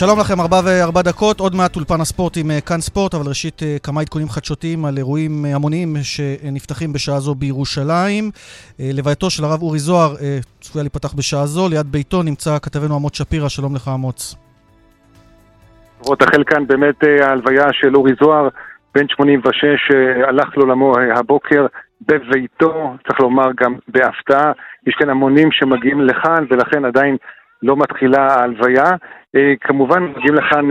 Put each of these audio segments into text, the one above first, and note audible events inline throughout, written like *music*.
שלום לכם, ארבע וארבע דקות, עוד מעט אולפן הספורט עם כאן ספורט, אבל ראשית כמה עדכונים חדשותיים על אירועים המוניים שנפתחים בשעה זו בירושלים. לווייתו של הרב אורי זוהר צפויה להיפתח בשעה זו, ליד ביתו נמצא כתבנו אמוץ שפירא, שלום לך אמוץ. לפחות החל כאן באמת ההלוויה של אורי זוהר, בן 86, הלך לעולמו הבוקר בביתו, צריך לומר גם בהפתעה. יש כאן המונים שמגיעים לכאן ולכן עדיין לא מתחילה ההלוויה. כמובן מגיעים לכאן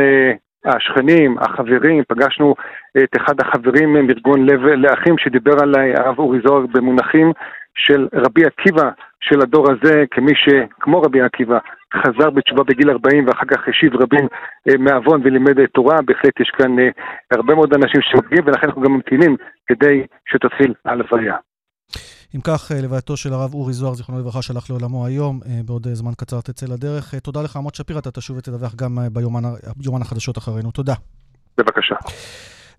השכנים, החברים, פגשנו את אחד החברים מארגון לב לאחים שדיבר על הרב אורי זוהר במונחים של רבי עקיבא של הדור הזה, כמי שכמו רבי עקיבא חזר בתשובה בגיל 40 ואחר כך השיב רבים מעוון ולימד תורה, בהחלט יש כאן הרבה מאוד אנשים שמגיעים ולכן אנחנו גם ממתינים כדי שתתחיל ההלוויה. אם כך, לווייתו של הרב אורי זוהר, זיכרונו לברכה, שלח לעולמו היום, בעוד זמן קצר תצא לדרך. תודה לך, עמוד שפירא, אתה תשוב ותדווח גם ביומן החדשות אחרינו. תודה. בבקשה.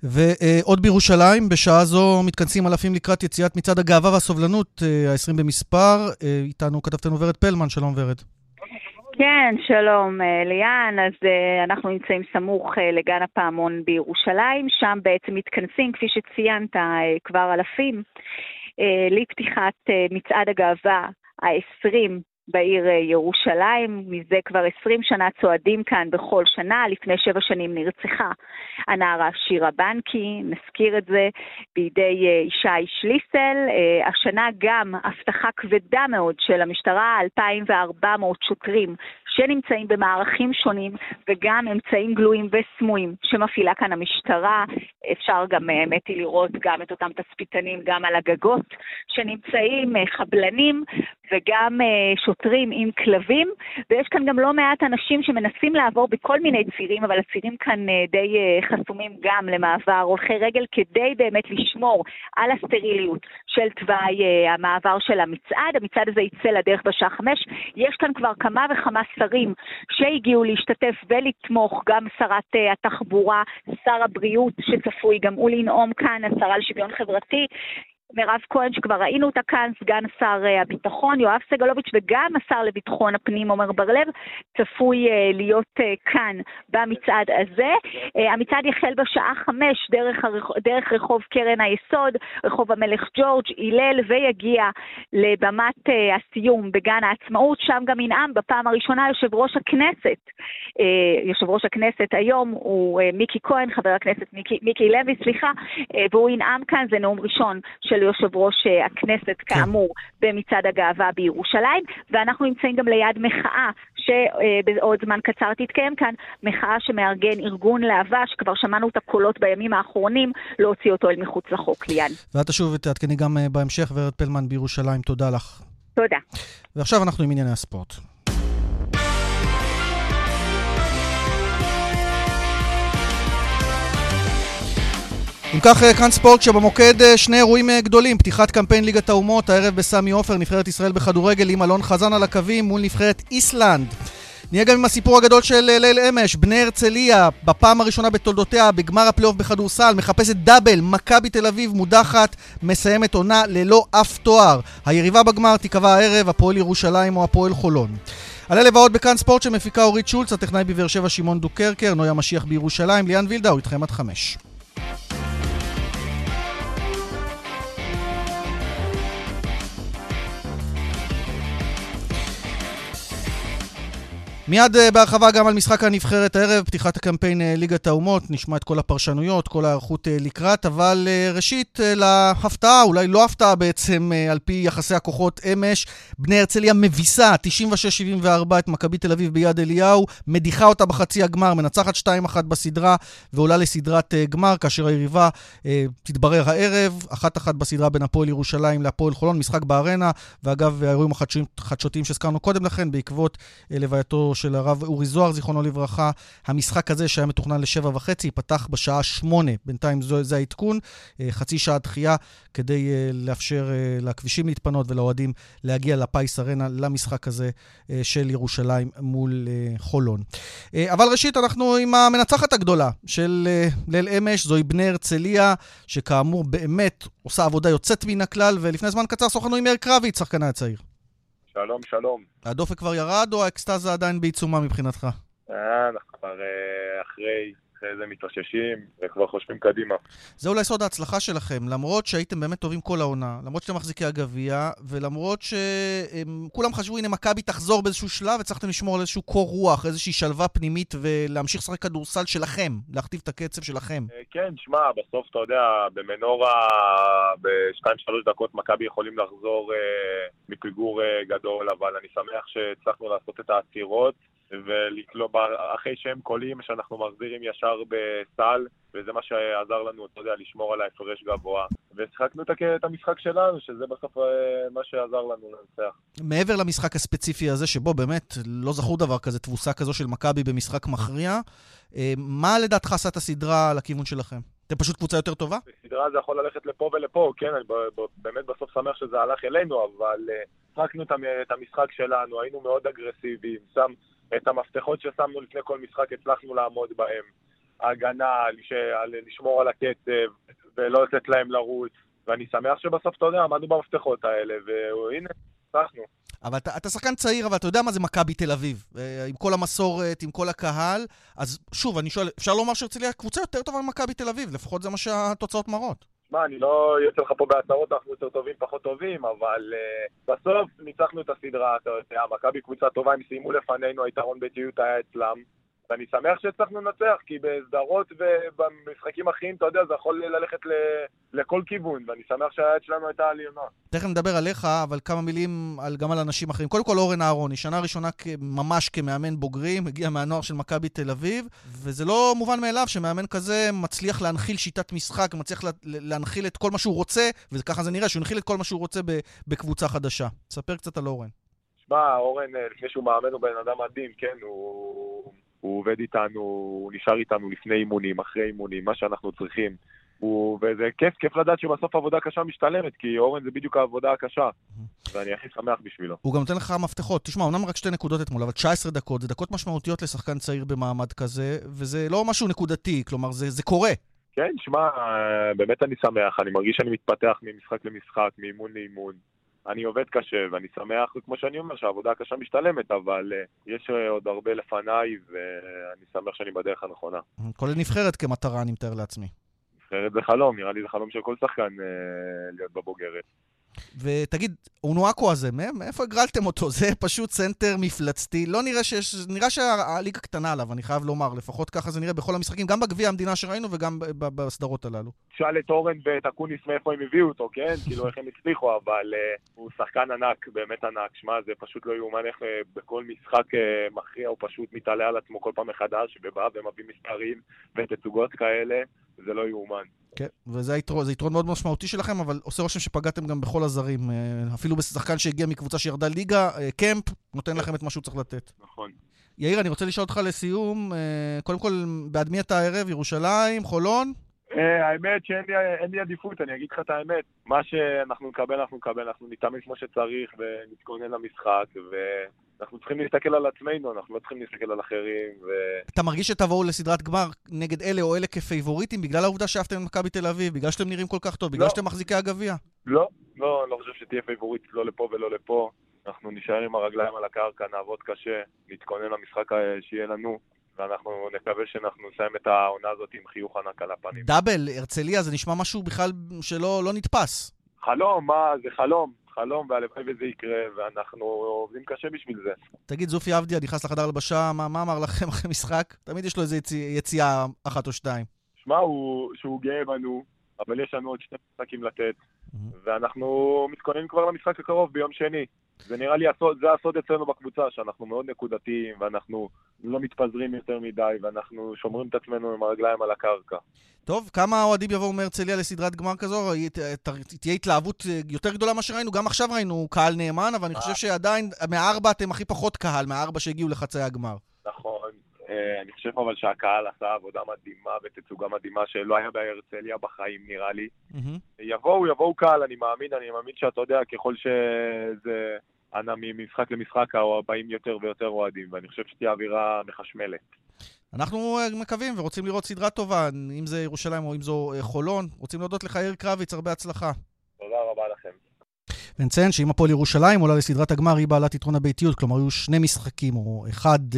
ועוד בירושלים, בשעה זו מתכנסים אלפים לקראת יציאת מצעד הגאווה והסובלנות, ה-20 במספר. איתנו כתבתנו ורד פלמן, שלום ורד. כן, שלום ליאן. אז אנחנו נמצאים סמוך לגן הפעמון בירושלים, שם בעצם מתכנסים, כפי שציינת, כבר אלפים. לפתיחת מצעד הגאווה ה-20 בעיר ירושלים. מזה כבר 20 שנה צועדים כאן בכל שנה. לפני שבע שנים נרצחה הנערה שירה בנקי, נזכיר את זה, בידי ישי שליסל. השנה גם הבטחה כבדה מאוד של המשטרה, 2,400 שוטרים שנמצאים במערכים שונים וגם אמצעים גלויים וסמויים שמפעילה כאן המשטרה. אפשר גם, האמת היא, לראות גם את אותם תצפיתנים גם על הגגות שנמצאים, חבלנים וגם שוטרים עם כלבים, ויש כאן גם לא מעט אנשים שמנסים לעבור בכל מיני צירים, אבל הצירים כאן די חסומים גם למעבר הולכי רגל כדי באמת לשמור על הסטריליות של תוואי המעבר של המצעד. המצעד הזה יצא לדרך בשעה חמש. יש כאן כבר כמה וכמה שרים שהגיעו להשתתף ולתמוך, גם שרת התחבורה, שר הבריאות שצפוי גם הוא לנאום כאן, השרה לשוויון חברתי. מירב כהן, שכבר ראינו אותה כאן, סגן שר הביטחון, יואב סגלוביץ' וגם השר לביטחון הפנים, עומר בר-לב, צפוי להיות כאן במצעד הזה. המצעד יחל בשעה חמש דרך, הרח... דרך רחוב קרן היסוד, רחוב המלך ג'ורג', הלל, ויגיע לבמת הסיום בגן העצמאות, שם גם ינאם בפעם הראשונה יושב ראש הכנסת. יושב ראש הכנסת היום הוא מיקי כהן, חבר הכנסת מיקי, מיקי לוי, סליחה, והוא ינאם כאן, זה נאום ראשון של יושב ראש הכנסת, כאמור, כן. במצעד הגאווה בירושלים, ואנחנו נמצאים גם ליד מחאה שבעוד זמן קצר תתקיים כאן, מחאה שמארגן ארגון להבה, שכבר שמענו את הקולות בימים האחרונים, להוציא אותו אל מחוץ לחוק, ליאן. ואת תשוב ותעדכני גם בהמשך, ורד פלמן בירושלים, תודה לך. תודה. ועכשיו אנחנו עם ענייני הספורט. אם כך, כאן ספורט שבמוקד שני אירועים גדולים, פתיחת קמפיין ליגת האומות, הערב בסמי עופר, נבחרת ישראל בכדורגל עם אלון חזן על הקווים מול נבחרת איסלנד. נהיה גם עם הסיפור הגדול של ליל אמש, בני הרצליה, בפעם הראשונה בתולדותיה, בגמר הפלייאוף בכדורסל, מחפשת דאבל, מכבי תל אביב מודחת, מסיימת עונה ללא אף תואר. היריבה בגמר תיקבע הערב, הפועל ירושלים או הפועל חולון. על אלה ועוד בכאן ספורט שמפיקה אורית שולץ, הטכנאי בבאר שבע שמעון דוקרקר, נויה משיח בירושלים, ליאן וילדאו, איתכם עד חמש. מיד בהרחבה גם על משחק הנבחרת הערב, פתיחת הקמפיין ליגת האומות, נשמע את כל הפרשנויות, כל ההיערכות לקראת, אבל ראשית להפתעה, אולי לא הפתעה בעצם, על פי יחסי הכוחות אמש, בני הרצליה מביסה 96-74 את מכבי תל אביב ביד אליהו, מדיחה אותה בחצי הגמר, מנצחת 2-1 בסדרה ועולה לסדרת גמר, כאשר היריבה תתברר הערב, 1-1 בסדרה בין הפועל ירושלים להפועל חולון, משחק בארנה, ואגב, האירועים החדשותיים שהזכרנו קודם לכן, בעקבות לווייתו של הרב אורי זוהר, זיכרונו לברכה. המשחק הזה, שהיה מתוכנן לשבע וחצי, ייפתח בשעה שמונה. בינתיים זו, זה העדכון, חצי שעה דחייה, כדי לאפשר לכבישים להתפנות ולאוהדים להגיע לפייס ארנה, למשחק הזה של ירושלים מול חולון. אבל ראשית, אנחנו עם המנצחת הגדולה של ליל אמש, זוהי בני הרצליה, שכאמור באמת עושה עבודה יוצאת מן הכלל, ולפני זמן קצר שוחחנו עם מאיר קרביץ, שחקנה הצעיר. שלום, שלום. הדופק כבר ירד או האקסטזה עדיין בעיצומה מבחינתך? אה, אנחנו כבר אה, אחרי אחרי זה מתאוששים וכבר חושבים קדימה. זה אולי סוד ההצלחה שלכם, למרות שהייתם באמת טובים כל העונה, למרות שאתם מחזיקי הגביע, ולמרות שכולם חשבו, הנה מכבי תחזור באיזשהו שלב, הצלחתם לשמור על איזשהו קור רוח, איזושהי שלווה פנימית, ולהמשיך לשחק כדורסל שלכם, להכתיב את הקצב שלכם. אה, כן, שמע, בסוף אתה יודע, במנורה, בשתיים-שלוש דקות מכבי יכולים לחזור אה, מפיגור אה, גדול, אבל אני שמח שהצלחנו לעשות את העצירות. ולקלוע, אחרי שהם קולים, שאנחנו מחזירים ישר בסל, וזה מה שעזר לנו, אתה יודע, לשמור על ההפרש גבוה. ושיחקנו את המשחק שלנו, שזה בסוף אה, מה שעזר לנו לנצח. מעבר למשחק הספציפי הזה, שבו באמת לא זכור דבר כזה, תבוסה כזו של מכבי במשחק מכריע, אה, מה לדעתך עשה את הסדרה לכיוון שלכם? אתם פשוט קבוצה יותר טובה? בסדרה זה יכול ללכת לפה ולפה, כן, אני באמת בסוף שמח שזה הלך אלינו, אבל אה, שחקנו את המשחק שלנו, היינו מאוד אגרסיביים, שם... את המפתחות ששמנו לפני כל משחק הצלחנו לעמוד בהם. ההגנה, לשמור על הקצב ולא לתת להם לרוץ. ואני שמח שבסוף, אתה יודע, עמדנו במפתחות האלה, והנה, הצלחנו. אבל אתה, אתה שחקן צעיר, אבל אתה יודע מה זה מכבי תל אביב. אה, עם כל המסורת, עם כל הקהל. אז שוב, אני שואל, אפשר לומר שהרצליה קבוצה יותר טובה ממכבי תל אביב, לפחות זה מה שהתוצאות מראות. שמע, אני לא יוצא לך פה בהצהרות, אנחנו יותר טובים, פחות טובים, אבל uh, בסוף ניצחנו את הסדרה, אתה יודע, מכבי קבוצה טובה, הם סיימו לפנינו, היתרון ביתיות היה אצלם. ואני שמח שהצלחנו לנצח, כי בסדרות ובמשחקים אחרים, אתה יודע, זה יכול ללכת ל... לכל כיוון, ואני שמח שהיד שלנו הייתה עליונה. תכף נדבר עליך, אבל כמה מילים על, גם על אנשים אחרים. קודם כל, אורן אהרוני, שנה ראשונה. ממש כמאמן בוגרים, הגיע מהנוער של מכבי תל אביב, וזה לא מובן מאליו שמאמן כזה מצליח להנחיל שיטת משחק, מצליח לה... להנחיל את כל מה שהוא רוצה, וככה זה נראה, שהוא הנחיל את כל מה שהוא רוצה. בקבוצה חדשה. ספר קצת על אורן. שמע, אורן, אה, לפני שהוא מאמן הוא בן אדם מדהים, כן? הוא... הוא עובד איתנו, הוא נשאר איתנו לפני אימונים, אחרי אימונים, מה שאנחנו צריכים. הוא, וזה כיף, כיף לדעת שבסוף עבודה קשה משתלמת, כי אורן זה בדיוק העבודה הקשה, ואני הכי שמח בשבילו. הוא גם נותן לך מפתחות. תשמע, אמנם רק שתי נקודות אתמול, אבל 19 דקות, זה דקות משמעותיות לשחקן צעיר במעמד כזה, וזה לא משהו נקודתי, כלומר, זה, זה קורה. כן, שמע, באמת אני שמח, אני מרגיש שאני מתפתח ממשחק למשחק, מאימון לאימון. אני עובד קשה, ואני שמח, כמו שאני אומר, שהעבודה הקשה משתלמת, אבל uh, יש uh, עוד הרבה לפניי, ואני שמח שאני בדרך הנכונה. כולל נבחרת כמטרה, אני מתאר לעצמי. נבחרת זה חלום, נראה לי זה חלום של כל שחקן uh, להיות בבוגרת. ותגיד, אונואקו הזה, מאיפה הגרלתם אותו? זה פשוט סנטר מפלצתי. לא נראה שיש... נראה שהליגה קטנה עליו, אני חייב לומר. לפחות ככה זה נראה בכל המשחקים, גם בגביע המדינה שראינו וגם בסדרות הללו. שאל את אורן ואת אקוניס מאיפה הם הביאו אותו, כן? *laughs* כאילו, איך הם הצליחו, אבל אה, הוא שחקן ענק, באמת ענק. שמע, זה פשוט לא יאומן איך אה, בכל משחק אה, מכריע הוא פשוט מתעלה על עצמו כל פעם מחדש, ובא ומביא מספרים ותצוגות כאלה. זה לא יאומן. כן, וזה היתרון, יתרון מאוד משמעותי שלכם, אבל עושה רושם שפגעתם גם בכל הזרים. אה, אפילו בשחקן שהגיע מקבוצה שירדה ליגה, אה, קמפ, נותן. לכם את מה שהוא צריך לתת. נכון. יאיר, אני רוצה לשאול אותך לסיום, אה, קודם כל, בעד מי אתה הערב? ירושלים? חולון? האמת שאין לי עדיפות, אני אגיד לך את האמת. מה שאנחנו נקבל, אנחנו נקבל, אנחנו נתאמן כמו שצריך ונתכונן למשחק, ו... אנחנו צריכים להסתכל על עצמנו, אנחנו לא צריכים להסתכל על אחרים. ו... אתה מרגיש שתבואו לסדרת גמר נגד אלה או אלה כפייבוריטים בגלל העובדה שהבסתם את מכבי תל אביב, בגלל שאתם נראים כל כך טוב, בגלל לא. שאתם מחזיקי הגביע? לא, לא, אני לא חושב שתהיה פייבוריט לא לפה ולא לפה. אנחנו נשאר עם הרגליים על הקרקע, נעבוד קשה, נתכונן למשחק שיהיה לנו, ואנחנו נקווה שאנחנו נסיים את העונה הזאת עם חיוך ענק על הפנים. דאבל, הרצליה, זה נשמע משהו בכלל שלא לא נתפס. חלום, מה, זה חלום. חלום, והלוואי וזה יקרה, ואנחנו עובדים קשה בשביל זה. תגיד, זופי עבדיה נכנס לחדר הלבשה, מה, מה אמר לכם *laughs* אחרי משחק? תמיד יש לו איזו יציא, יציאה אחת או שתיים. שמע, הוא, שהוא גאה בנו, אבל יש לנו עוד שני משחקים לתת, mm-hmm. ואנחנו מתכוננים כבר למשחק הקרוב ביום שני. זה נראה לי, הסוד, זה הסוד אצלנו בקבוצה, שאנחנו מאוד נקודתיים, ואנחנו לא מתפזרים יותר מדי, ואנחנו שומרים את עצמנו עם הרגליים על הקרקע. טוב, כמה אוהדים יבואו מהרצליה לסדרת גמר כזו? תהיה התלהבות אה, יותר גדולה ממה שראינו? גם עכשיו ראינו קהל נאמן, אבל אני חושב אה. שעדיין, מהארבע אתם הכי פחות קהל, מהארבע שהגיעו לחצי הגמר. נכון. אה, אני חושב אבל שהקהל עשה עבודה מדהימה ותצוגה מדהימה שלא היה בהרצליה בחיים, נראה לי. יבואו, יבואו קהל, אני מאמין, אני מאמין שאתה יודע, ככל שזה אנא ממשחק למשחק, באים יותר ויותר אוהדים, ואני חושב שתהיה אווירה מחשמלת. אנחנו אה, מקווים ורוצים לראות סדרה טובה, אם זה ירושלים או אם זו אה, חולון. רוצים להודות לך, יאיר קרביץ, הרבה הצלחה. ונציין שאם הפועל ירושלים עולה לסדרת הגמר, היא בעלת יתרון הביתיות, כלומר יהיו שני משחקים, או אחד uh,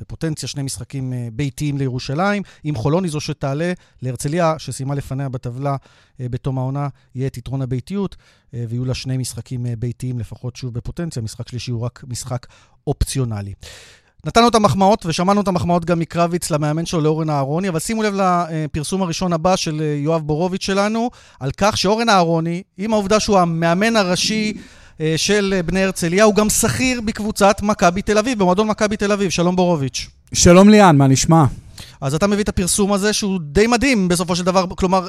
בפוטנציה, שני משחקים uh, ביתיים לירושלים. אם חולון היא זו שתעלה להרצליה, שסיימה לפניה בטבלה uh, בתום העונה, יהיה את יתרון הביתיות, uh, ויהיו לה שני משחקים uh, ביתיים לפחות שוב בפוטנציה, משחק שלישי הוא רק משחק אופציונלי. נתנו את המחמאות, ושמענו את המחמאות גם מקרביץ למאמן שלו, לאורן אהרוני, אבל שימו לב לפרסום הראשון הבא של אה, יואב בורוביץ' שלנו, על כך שאורן אהרוני, עם העובדה שהוא המאמן הראשי אה, של אה, בני הרצליה, הוא גם שכיר בקבוצת מכבי תל אביב, במועדון מכבי תל אביב. שלום בורוביץ'. שלום ליאן, מה נשמע? אז אתה מביא את הפרסום הזה שהוא די מדהים בסופו של דבר, כלומר,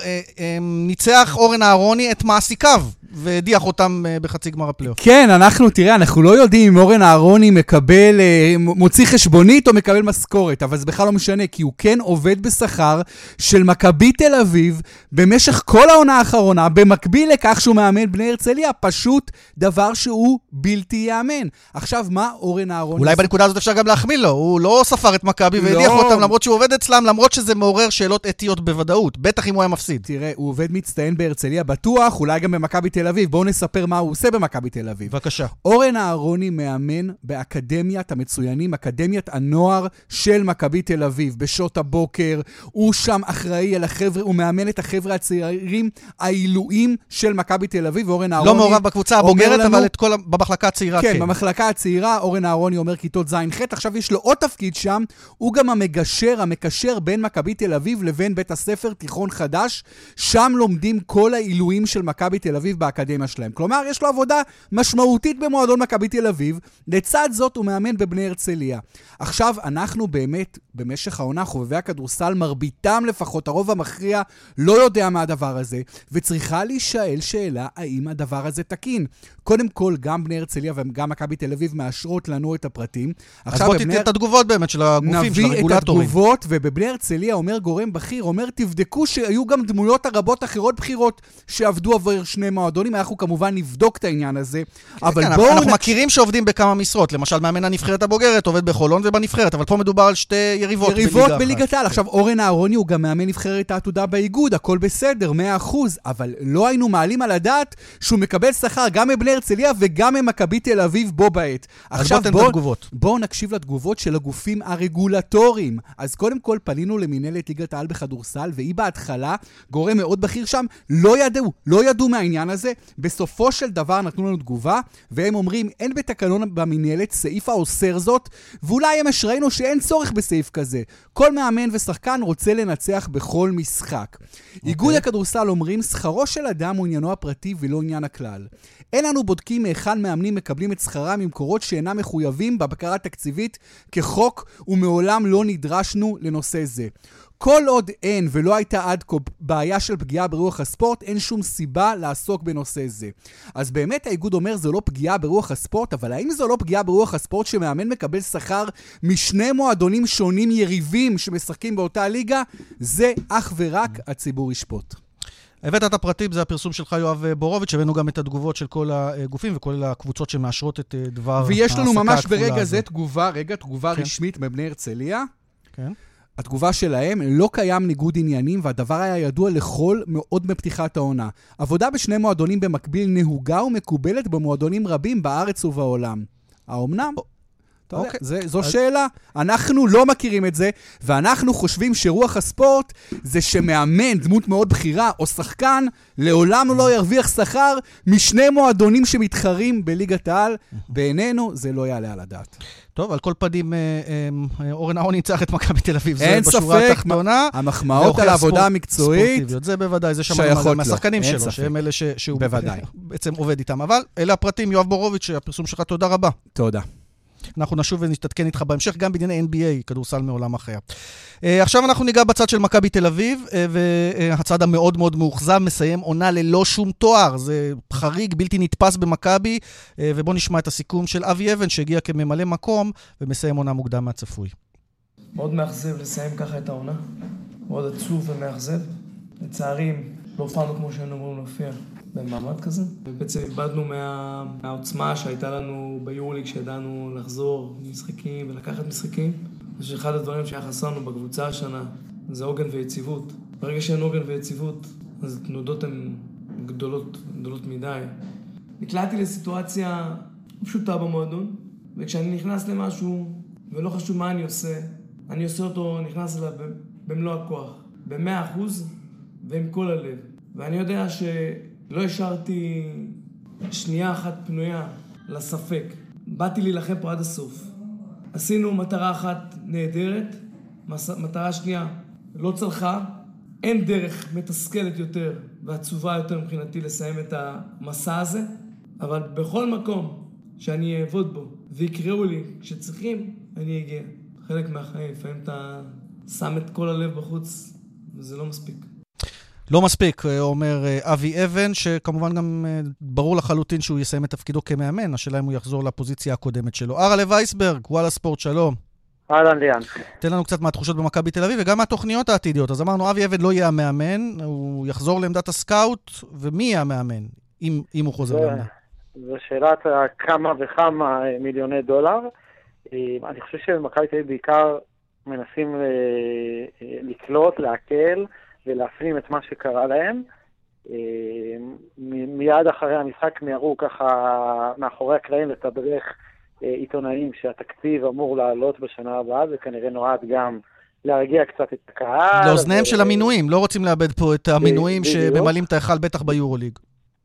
ניצח אורן אהרוני את מעסיקיו. והדיח אותם אה, בחצי גמר הפלייאוף. כן, אנחנו, תראה, אנחנו לא יודעים אם אורן אהרוני מקבל, אה, מוציא חשבונית או מקבל משכורת, אבל זה בכלל לא משנה, כי הוא כן עובד בשכר של מכבי תל אביב במשך כל העונה האחרונה, במקביל לכך שהוא מאמן בני הרצליה, פשוט דבר שהוא בלתי ייאמן. עכשיו, מה אורן אהרוני... אולי בנקודה הזאת אפשר גם להחמיא לו, הוא לא ספר את מכבי והדיח לא. אותם, למרות שהוא עובד אצלם, למרות שזה מעורר שאלות אתיות בוודאות, בטח אם הוא היה מפסיד. תראה, הוא עובד מצטיין בהרצליה בטוח, אולי גם במכבי תל אביב. בואו נספר מה הוא עושה במכבי תל אביב. בבקשה. אורן אהרוני מאמן באקדמיית המצוינים, אקדמיית הנוער של מכבי תל אביב, בשעות הבוקר. הוא שם אחראי על החבר'ה, הוא מאמן את החבר'ה הצעירים העילויים של מכבי תל אביב, ואורן אהרוני... לא מעורב בקבוצה הבוגרת, לנו, אבל את כל... במחלקה הצעירה, כן. כן, במחלקה הצעירה, אורן אהרוני אומר כיתות ז'-ח', עכשיו יש לו עוד תפקיד שם, הוא גם המגשר, המקשר בין מכבי תל אביב לבין בית הספר תיכון חדש. שם לומדים כל העילויים של מכבי תל אביב באקדמיה שלהם. כלומר, יש לו עבודה משמעותית במועדון מכבי תל אביב, לצד זאת הוא מאמן בבני הרצליה. עכשיו, אנחנו באמת, במשך העונה, חובבי הכדורסל, מרביתם לפחות, הרוב המכריע, לא יודע מה הדבר הזה, וצריכה להישאל שאלה האם הדבר הזה תקין. קודם כל, גם בני הרצליה וגם מכבי תל אביב מאשרות לנו את הפרטים. אז בוא תיתן את התגובות באמת של הגופים, של הרגולטורים. נביא את התגובות, ובבני הרצליה אומר גורם בכיר, אומר, תבדקו שהיו גם דמויות הרבות אחרות בכירות שעבדו עבור שני מועדונים. אנחנו כמובן נבדוק את העניין הזה, כן, אבל כן, בואו... אנחנו נ... מכירים שעובדים בכמה משרות. למשל, מאמן הנבחרת הבוגרת עובד בחולון ובנבחרת, אבל פה מדובר על שתי יריבות, יריבות בליגת העל. עכשיו, אורן אהרוני הוא גם מאמן נבחרת העתודה באיגוד, הכל בסדר, 100%, אבל לא היינו מעלים על הדעת שהוא מקבל שכר גם מבני הרצליה וגם ממכבי תל אביב בו בעת. אז בוא תן את התגובות. בואו נקשיב לתגובות של הגופים הרגולטוריים. אז קודם כל פנינו למינהלת ליגת העל בכדורסל, והיא בהתחלה, גורם מאוד בכיר שם, לא ידעו, לא ידעו מהעניין הזה. בסופו של דבר נתנו לנו תגובה, והם אומרים, אין בתקנון במינהלת סעיף האוסר זאת, ואולי אמש ראינו שאין צורך בסעיף כזה. כל מאמן ושחקן רוצה לנצח בכל משחק. Okay. איגוד אוקיי. הכדורסל אומרים, שכרו של אדם הוא עניינו הפרטי ולא עניין הכלל. אין אנו בודקים מהיכן מאמנים מקבלים את שכרם ממקורות שאינם מחויבים בבקרה תקציבית כחוק, ומעולם לא נדרשנו לנושא זה. כל עוד אין ולא הייתה עד כה בעיה של פגיעה ברוח הספורט, אין שום סיבה לעסוק בנושא זה. אז באמת האיגוד אומר זו לא פגיעה ברוח הספורט, אבל האם זו לא פגיעה ברוח הספורט שמאמן מקבל שכר משני מועדונים שונים יריבים שמשחקים באותה ליגה? זה אך ורק הציבור ישפוט. הבאת את הפרטים, זה הפרסום שלך, יואב בורוביץ', הבאנו גם את התגובות של כל הגופים וכולל הקבוצות שמאשרות את אה, דבר ההעסקה הכפולה ויש לנו ממש ברגע זה תגובה, רגע, תגובה כן. רשמית מבני הרצליה. כן. התגובה שלהם, לא קיים ניגוד עניינים, והדבר היה ידוע לכל מאוד מפתיחת העונה. עבודה בשני מועדונים במקביל נהוגה ומקובלת במועדונים רבים בארץ ובעולם. האומנם? אתה יודע, אוקיי. זה, זו אז... שאלה. אנחנו לא מכירים את זה, ואנחנו חושבים שרוח הספורט זה שמאמן, דמות מאוד בכירה, או שחקן, לעולם לא ירוויח שכר משני מועדונים שמתחרים בליגת העל. בעינינו זה לא יעלה על הדעת. טוב, על כל פנים, אה, אה, אורן אהרון ניצח את מכבי תל אביב. אין ספק, בשורה התחתונה. המחמאות על העבודה המקצועית זה בוודאי, זה גם מהשחקנים שלו, שהם אלה שהוא *laughs* בעצם עובד איתם. אבל אלה הפרטים, יואב בורוביץ', הפרסום שלך, תודה רבה. תודה. אנחנו נשוב ונתעדכן איתך בהמשך, גם בענייני NBA, כדורסל מעולם אחר. Uh, עכשיו אנחנו ניגע בצד של מכבי תל אביב, uh, והצד המאוד מאוד מאוכזב מסיים עונה ללא שום תואר. זה חריג, בלתי נתפס במכבי, uh, ובואו נשמע את הסיכום של אבי אבן, שהגיע כממלא מקום, ומסיים עונה מוקדם מהצפוי. מאוד מאכזב לסיים ככה את העונה, מאוד עצוב ומאכזב. לצערי, לא הופענו כמו שהיינו אמורים להופיע. במעמד כזה. בעצם איבדנו מה, מהעוצמה שהייתה לנו ביורליג, שידענו לחזור משחקים ולקחת משחקים. אני חושב שאחד הדברים שהיה חסר לנו בקבוצה השנה זה עוגן ויציבות. ברגע שאין עוגן ויציבות, אז התנודות הן גדולות, גדולות מדי. נקלעתי לסיטואציה פשוטה במועדון, וכשאני נכנס למשהו, ולא חשוב מה אני עושה, אני עושה אותו, נכנס אליו במלוא הכוח, במאה אחוז ועם כל הלב. ואני יודע שלא השארתי שנייה אחת פנויה לספק. באתי להילחם פה עד הסוף. עשינו מטרה אחת נהדרת, מטרה שנייה לא צלחה. אין דרך מתסכלת יותר ועצובה יותר מבחינתי לסיים את המסע הזה, אבל בכל מקום שאני אעבוד בו ויקראו לי כשצריכים, אני אגיע. חלק מהחיים, לפעמים אתה שם את כל הלב בחוץ, וזה לא מספיק. לא מספיק, אה, אומר אה, אבי אבן, שכמובן גם אה, ברור לחלוטין שהוא יסיים את תפקידו כמאמן, השאלה אם הוא יחזור לפוזיציה הקודמת שלו. ארלה וייסברג, וואלה ספורט, שלום. אהלן ליאן. תן לנו קצת מהתחושות במכבי תל אביב וגם מהתוכניות העתידיות. אז אמרנו, אבי אבן לא יהיה המאמן, הוא יחזור לעמדת הסקאוט, ומי יהיה המאמן, אם, אם הוא חוזר לעמדה? זו שאלת כמה וכמה מיליוני דולר. אני חושב שבמכבי תל אביב בעיקר מנסים לקלוט, להקל. ולהפנים את מה שקרה להם. אה, מיד אחרי המשחק מיהרו ככה מאחורי הקלעים לתדרך אה, עיתונאים שהתקציב אמור לעלות בשנה הבאה, זה כנראה נועד גם להרגיע קצת את הקהל. לאוזניהם של המינויים, לא רוצים לאבד פה את המינויים שממלאים את ההיכל בטח ביורוליג.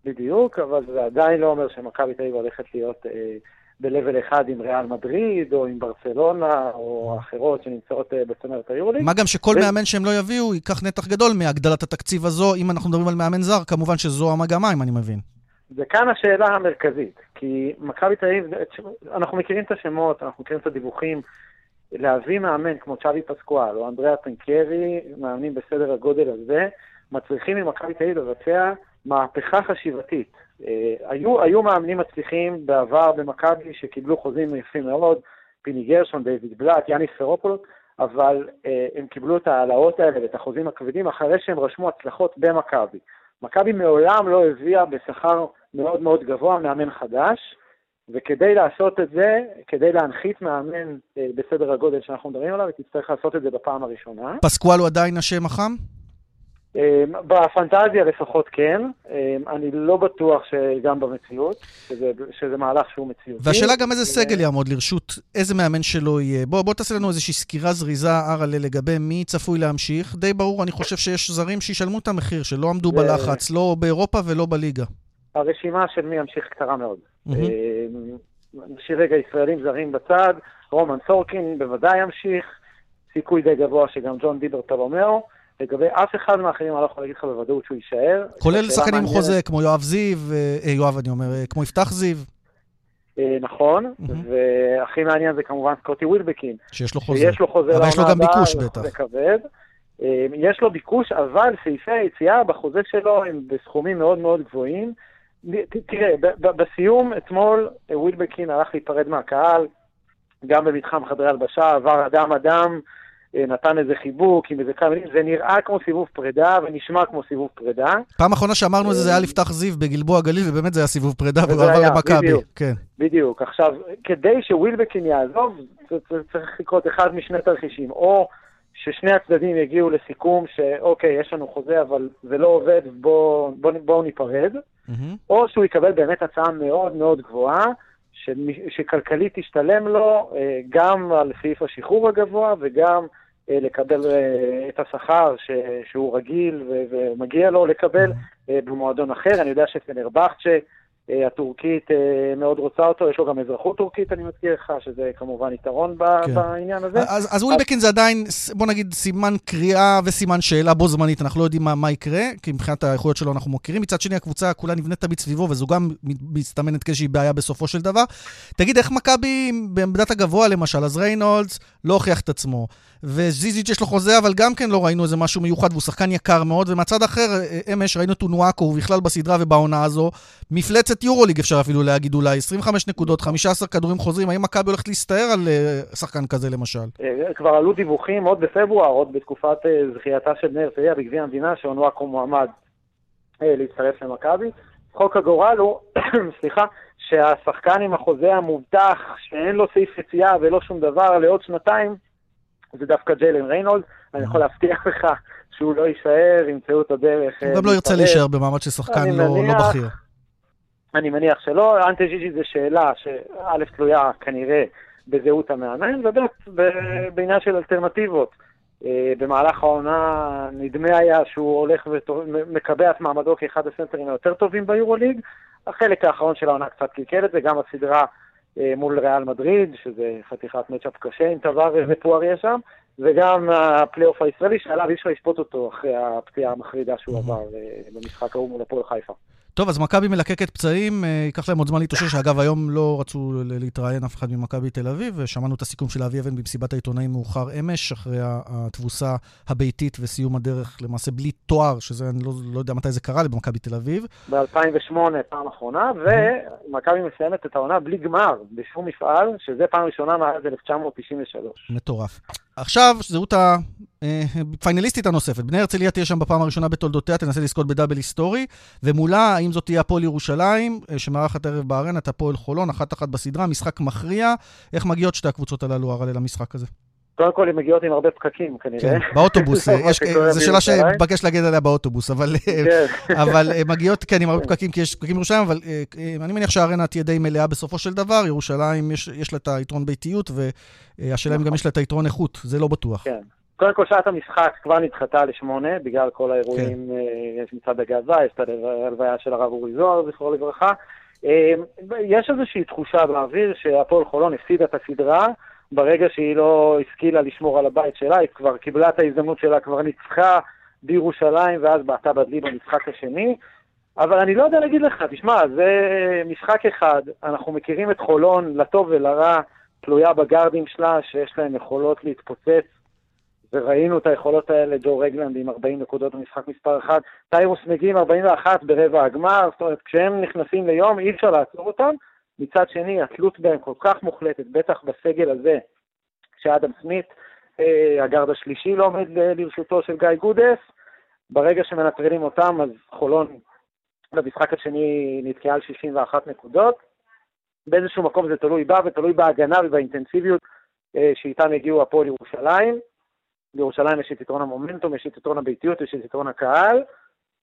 בדיוק, אבל זה עדיין לא אומר שמכבי תל אביב הולכת להיות אה, ב-level אחד עם ריאל מדריד, או עם ברצלונה, או אחרות שנמצאות אה, בצמרת היורוליג. מה גם שכל ו... מאמן שהם לא יביאו ייקח נתח גדול מהגדלת התקציב הזו, אם אנחנו מדברים על מאמן זר, כמובן שזו המגמה, אם אני מבין. וכאן השאלה המרכזית, כי מכבי תל אביב, אנחנו מכירים את השמות, אנחנו מכירים את הדיווחים, להביא מאמן כמו צ'אבי פסקואל או אנדריאה טנקרי, מאמנים בסדר הגודל הזה, מצליחים ממכבי תל אביב לבצע מהפכה חשיבתית. אה, היו, היו מאמנים מצליחים בעבר במכבי שקיבלו חוזים יפים מאוד, פיני גרשון, דיוויד בלאט, יאניס פרופולוס, אבל אה, הם קיבלו את ההעלאות האלה ואת החוזים הכבדים אחרי שהם רשמו הצלחות במכבי. מכבי מעולם לא הביאה בשכר מאוד מאוד גבוה מאמן חדש, וכדי לעשות את זה, כדי להנחית מאמן אה, בסדר הגודל שאנחנו מדברים עליו, היא תצטרך לעשות את זה בפעם הראשונה. פסקואל הוא עדיין השם החם? אמ, בפנטזיה לפחות כן, אמ, אני לא בטוח שגם במציאות, שזה, שזה מהלך שהוא מציאותי. והשאלה גם איזה סגל יעמוד לרשות, איזה מאמן שלו יהיה. בוא, בוא תעשה לנו איזושהי סקירה זריזה, אראלה, לגבי מי צפוי להמשיך. די ברור, אני חושב שיש זרים שישלמו את המחיר, שלא עמדו ו... בלחץ, לא באירופה ולא בליגה. הרשימה של מי ימשיך קצרה מאוד. נשאיר רגע ישראלים זרים בצד, רומן סורקין בוודאי ימשיך, סיכוי די גבוה שגם ג'ון דיבר טלומאו. לגבי אף אחד מהאחרים, אני לא יכול להגיד לך בוודאות שהוא יישאר. כולל שחקנים עם חוזה, כמו יואב זיו, אה, יואב, אני אומר, אה, כמו יפתח זיו. אה, נכון, והכי מעניין זה כמובן סקוטי ווילבקין. שיש לו חוזה. שיש לו חוזה אבל יש לו גם ביקוש בטח. זה כבד. יש לו ביקוש, אבל סעיפי היציאה בחוזה שלו הם בסכומים מאוד מאוד גבוהים. תראה, בסיום אתמול ווילבקין הלך להיפרד מהקהל, גם במתחם חדרי הלבשה, עבר אדם-אדם. אה, נתן איזה חיבוק עם איזה כמה מילים, זה נראה כמו סיבוב פרידה ונשמע כמו סיבוב פרידה. פעם אחרונה שאמרנו את זה, זה היה לפתח זיו בגלבוע הגליל, ובאמת זה היה סיבוב פרידה, והוא עבר למכבי. כן. בדיוק. עכשיו, כדי שווילבקין יעזוב, צריך לקרות אחד משני תרחישים, או ששני הצדדים יגיעו לסיכום שאוקיי, יש לנו חוזה, אבל זה לא עובד, בואו בוא, בוא ניפרד, או שהוא יקבל באמת הצעה מאוד מאוד גבוהה, שכלכלית תשתלם לו אה, גם על סעיף השחרור הגבוה וגם אה, לקבל אה, את השכר ש, שהוא רגיל ו, ומגיע לו לקבל mm-hmm. במועדון אחר. אני יודע שפנרבכצ'ה הטורקית מאוד רוצה אותו, יש לו גם אזרחות טורקית, אני מזכיר לך, שזה כמובן יתרון כן. בעניין הזה. אז, אז ווילבקין זה עדיין, בוא נגיד, סימן קריאה וסימן שאלה בו זמנית, אנחנו לא יודעים מה, מה יקרה, כי מבחינת האיכויות שלו אנחנו מכירים. מצד שני, הקבוצה כולה נבנית תמיד סביבו, וזו גם מסתמנת כאיזושהי בעיה בסופו של דבר. תגיד, איך מכבי בעמדת הגבוה למשל, אז ריינולדס לא הוכיח את עצמו. וזיזיץ' יש לו חוזה, אבל גם כן לא ראינו איזה משהו מיוחד, והוא שחקן יקר מאוד, ומהצד אחר, אמש ראינו את אונואקו, ובכלל בסדרה ובעונה הזו, מפלצת יורוליג אפשר אפילו להגיד אולי, 25 נקודות, 15 כדורים חוזרים, האם מכבי הולכת להסתער על uh, שחקן כזה למשל? אה, כבר עלו דיווחים עוד בפברואר, עוד בתקופת זכייתה של בני הרצליה בגביע המדינה, שאונואקו מועמד להצטרף למכבי. חוק הגורל הוא, *coughs* סליחה, שהשחקן עם החוזה המובטח, שאין לו סעיף יציאה ולא שום דבר לעוד שנתיים, זה דווקא ג'יילן ריינולד, אני יכול להבטיח לך שהוא לא יישאר, ימצאו את הדרך. הוא גם לא ירצה להישאר במעמד של שחקן לא, לא בכיר. אני מניח שלא. אנטי ג'יג'י זו שאלה שא' תלויה כנראה בזהות המאמן, וב' בעניין של אלטרנטיבות. אה, במהלך העונה נדמה היה שהוא הולך ומקבע את מעמדו כאחד הסנטרים היותר טובים ביורוליג. החלק האחרון של העונה קצת קלקל את זה, גם הסדרה אה, מול ריאל מדריד, שזה חתיכת matchup קשה עם טבארס ופוארייה שם, וגם הפלייאוף הישראלי, שעליו אי אפשר לשפוט אותו אחרי הפציעה המחרידה שהוא עבר אה, במשחק ההוא מול הפועל חיפה. טוב, אז מכבי מלקקת פצעים, אה, ייקח להם עוד זמן להתאושש, שאגב, היום לא רצו להתראיין אף אחד ממכבי תל אביב, ושמענו את הסיכום של אבי אבן במסיבת העיתונאים מאוחר אמש, אחרי התבוסה הביתית וסיום הדרך, למעשה בלי תואר, שזה, אני לא, לא יודע מתי זה קרה לי במכבי תל אביב. ב-2008, פעם אחרונה, ומכבי מסיימת את העונה בלי גמר, בשום מפעל, שזה פעם ראשונה מאז 1993. מטורף. עכשיו, זהות הפיינליסטית הנוספת. בני הרצליה תהיה שם בפעם הראשונה בתולדותיה, תנסה לזכות בדאבל היסטורי, ומולה, האם זאת תהיה הפועל ירושלים, אה, שמארחת ערב בארנה, את הפועל חולון, אחת-אחת בסדרה, משחק מכריע. איך מגיעות שתי הקבוצות הללו, הרלה, למשחק הזה? קודם כל, הן מגיעות עם הרבה פקקים, כנראה. כן, באוטובוס, *laughs* זו שאלה שמתבקש להגיד עליה באוטובוס, אבל כן. *laughs* הן מגיעות, כן, עם הרבה פקקים, כי יש פקקים בירושלים, אבל אה, אני מניח שהארנה תהיה די מלאה בסופו של דבר. ירושלים, יש לה את היתרון ביתיות, והשאלה אם גם יש לה את היתרון איכות, זה לא בטוח. כן. קודם כל, שעת המשחק כבר נדחתה לשמונה, בגלל כל האירועים, כן. אה, יש מצד הגאווה, יש את הלוויה של הרב אורי זוהר, זכרו לברכה. אה, יש איזושהי תחושה באוויר שהפועל חולון הפסידה את הסדרה, ברגע שהיא לא השכילה לשמור על הבית שלה, היא כבר קיבלה את ההזדמנות שלה, כבר ניצחה בירושלים, ואז בעטה בדלי במשחק השני. אבל אני לא יודע להגיד לך, תשמע, זה משחק אחד, אנחנו מכירים את חולון לטוב ולרע, תלויה בגארדים שלה, שיש להם יכולות להתפוצץ וראינו את היכולות האלה, ג'ו רגלנד עם 40 נקודות במשחק מספר 1, טיירוס מגיעים 41 ברבע הגמר, זאת אומרת, כשהם נכנסים ליום אי אפשר לעצור אותם. מצד שני, התלות בהם כל כך מוחלטת, בטח בסגל הזה, כשאדם סמית, אה, הגארד השלישי לא עומד לרשותו של גיא גודס, ברגע שמנטרלים אותם, אז חולון במשחק השני נתקעה על 61 נקודות. באיזשהו מקום זה תלוי בה ותלוי בהגנה ובאינטנסיביות אה, שאיתם הגיעו הפועל ירושלים. בירושלים יש את יתרון המומנטום, יש את יתרון הביתיות, יש את יתרון הקהל.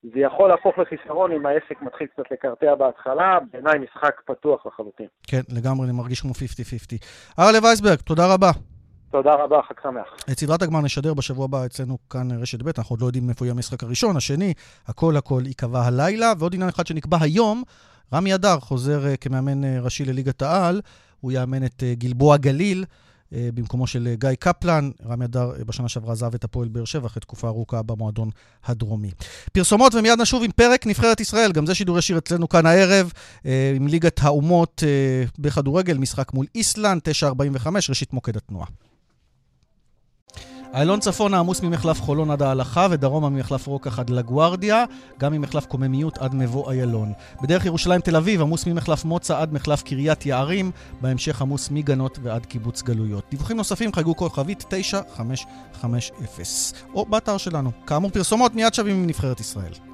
זה יכול להפוך לחיסרון אם העסק מתחיל קצת לקרטע בהתחלה, בעיניי משחק פתוח לחלוטין. כן, לגמרי, אני מרגיש כמו 50-50. ארלה וייסברג, תודה רבה. תודה רבה, חג שמח. את סדרת הגמר נשדר בשבוע הבא אצלנו כאן רשת ב', אנחנו עוד לא יודעים איפה יהיה המשחק הראשון, השני, הכל הכל ייקבע הלילה, ועוד עניין אחד שנקבע היום, רמי אדר חוזר uh, כמאמן uh, ראשי לליגת העל, הוא יאמן את uh, גלבוע גליל. אה, במקומו של אה, גיא קפלן. רמי אדר אה, בשנה שעברה עזב את הפועל באר שבע אחרי תקופה ארוכה במועדון הדרומי. פרסומות ומיד נשוב עם פרק נבחרת ישראל, גם זה שידור ישיר אצלנו כאן הערב, עם ליגת האומות בכדורגל, משחק מול איסלנד, 9.45, ראשית מוקד התנועה. איילון צפון העמוס ממחלף חולון עד ההלכה, ודרומה ממחלף רוקח עד לגוארדיה, גם ממחלף קוממיות עד מבוא איילון. בדרך ירושלים תל אביב עמוס ממחלף מוצא עד מחלף קריית יערים, בהמשך עמוס מגנות ועד קיבוץ גלויות. דיווחים נוספים חגגו כוכבית 9550, או באתר שלנו. כאמור פרסומות מיד שווים עם נבחרת ישראל.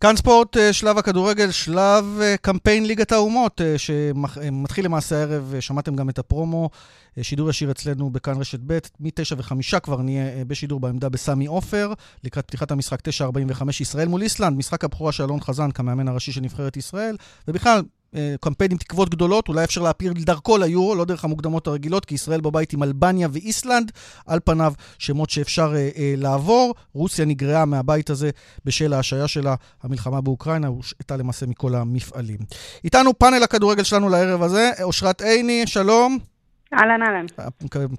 כאן ספורט, אה, שלב הכדורגל, שלב אה, קמפיין ליגת האומות, אה, שמתחיל למעשה הערב, שמעתם גם את הפרומו, שידור ישיר אצלנו בכאן רשת ב', מ-9 ו-5 כבר נהיה בשידור בעמדה בסמי עופר, לקראת פתיחת המשחק 9.45 ישראל מול איסלנד, משחק הבכורה של אלון חזן כמאמן הראשי של נבחרת ישראל, ובכלל, קמפיין עם תקוות גדולות, אולי אפשר להפיל דרכו ליורו, לא דרך המוקדמות הרגילות, כי ישראל בבית עם אלבניה ואיסלנד, על פניו שמות שאפשר אה, אה, לעבור. רוסיה נגרעה מהבית הזה בשל ההשעיה שלה, המלחמה באוקראינה, הושעתה למעשה מכל המפעלים. איתנו פאנל הכדורגל שלנו לערב הזה, אושרת עיני, שלום. אהלן, אהלן.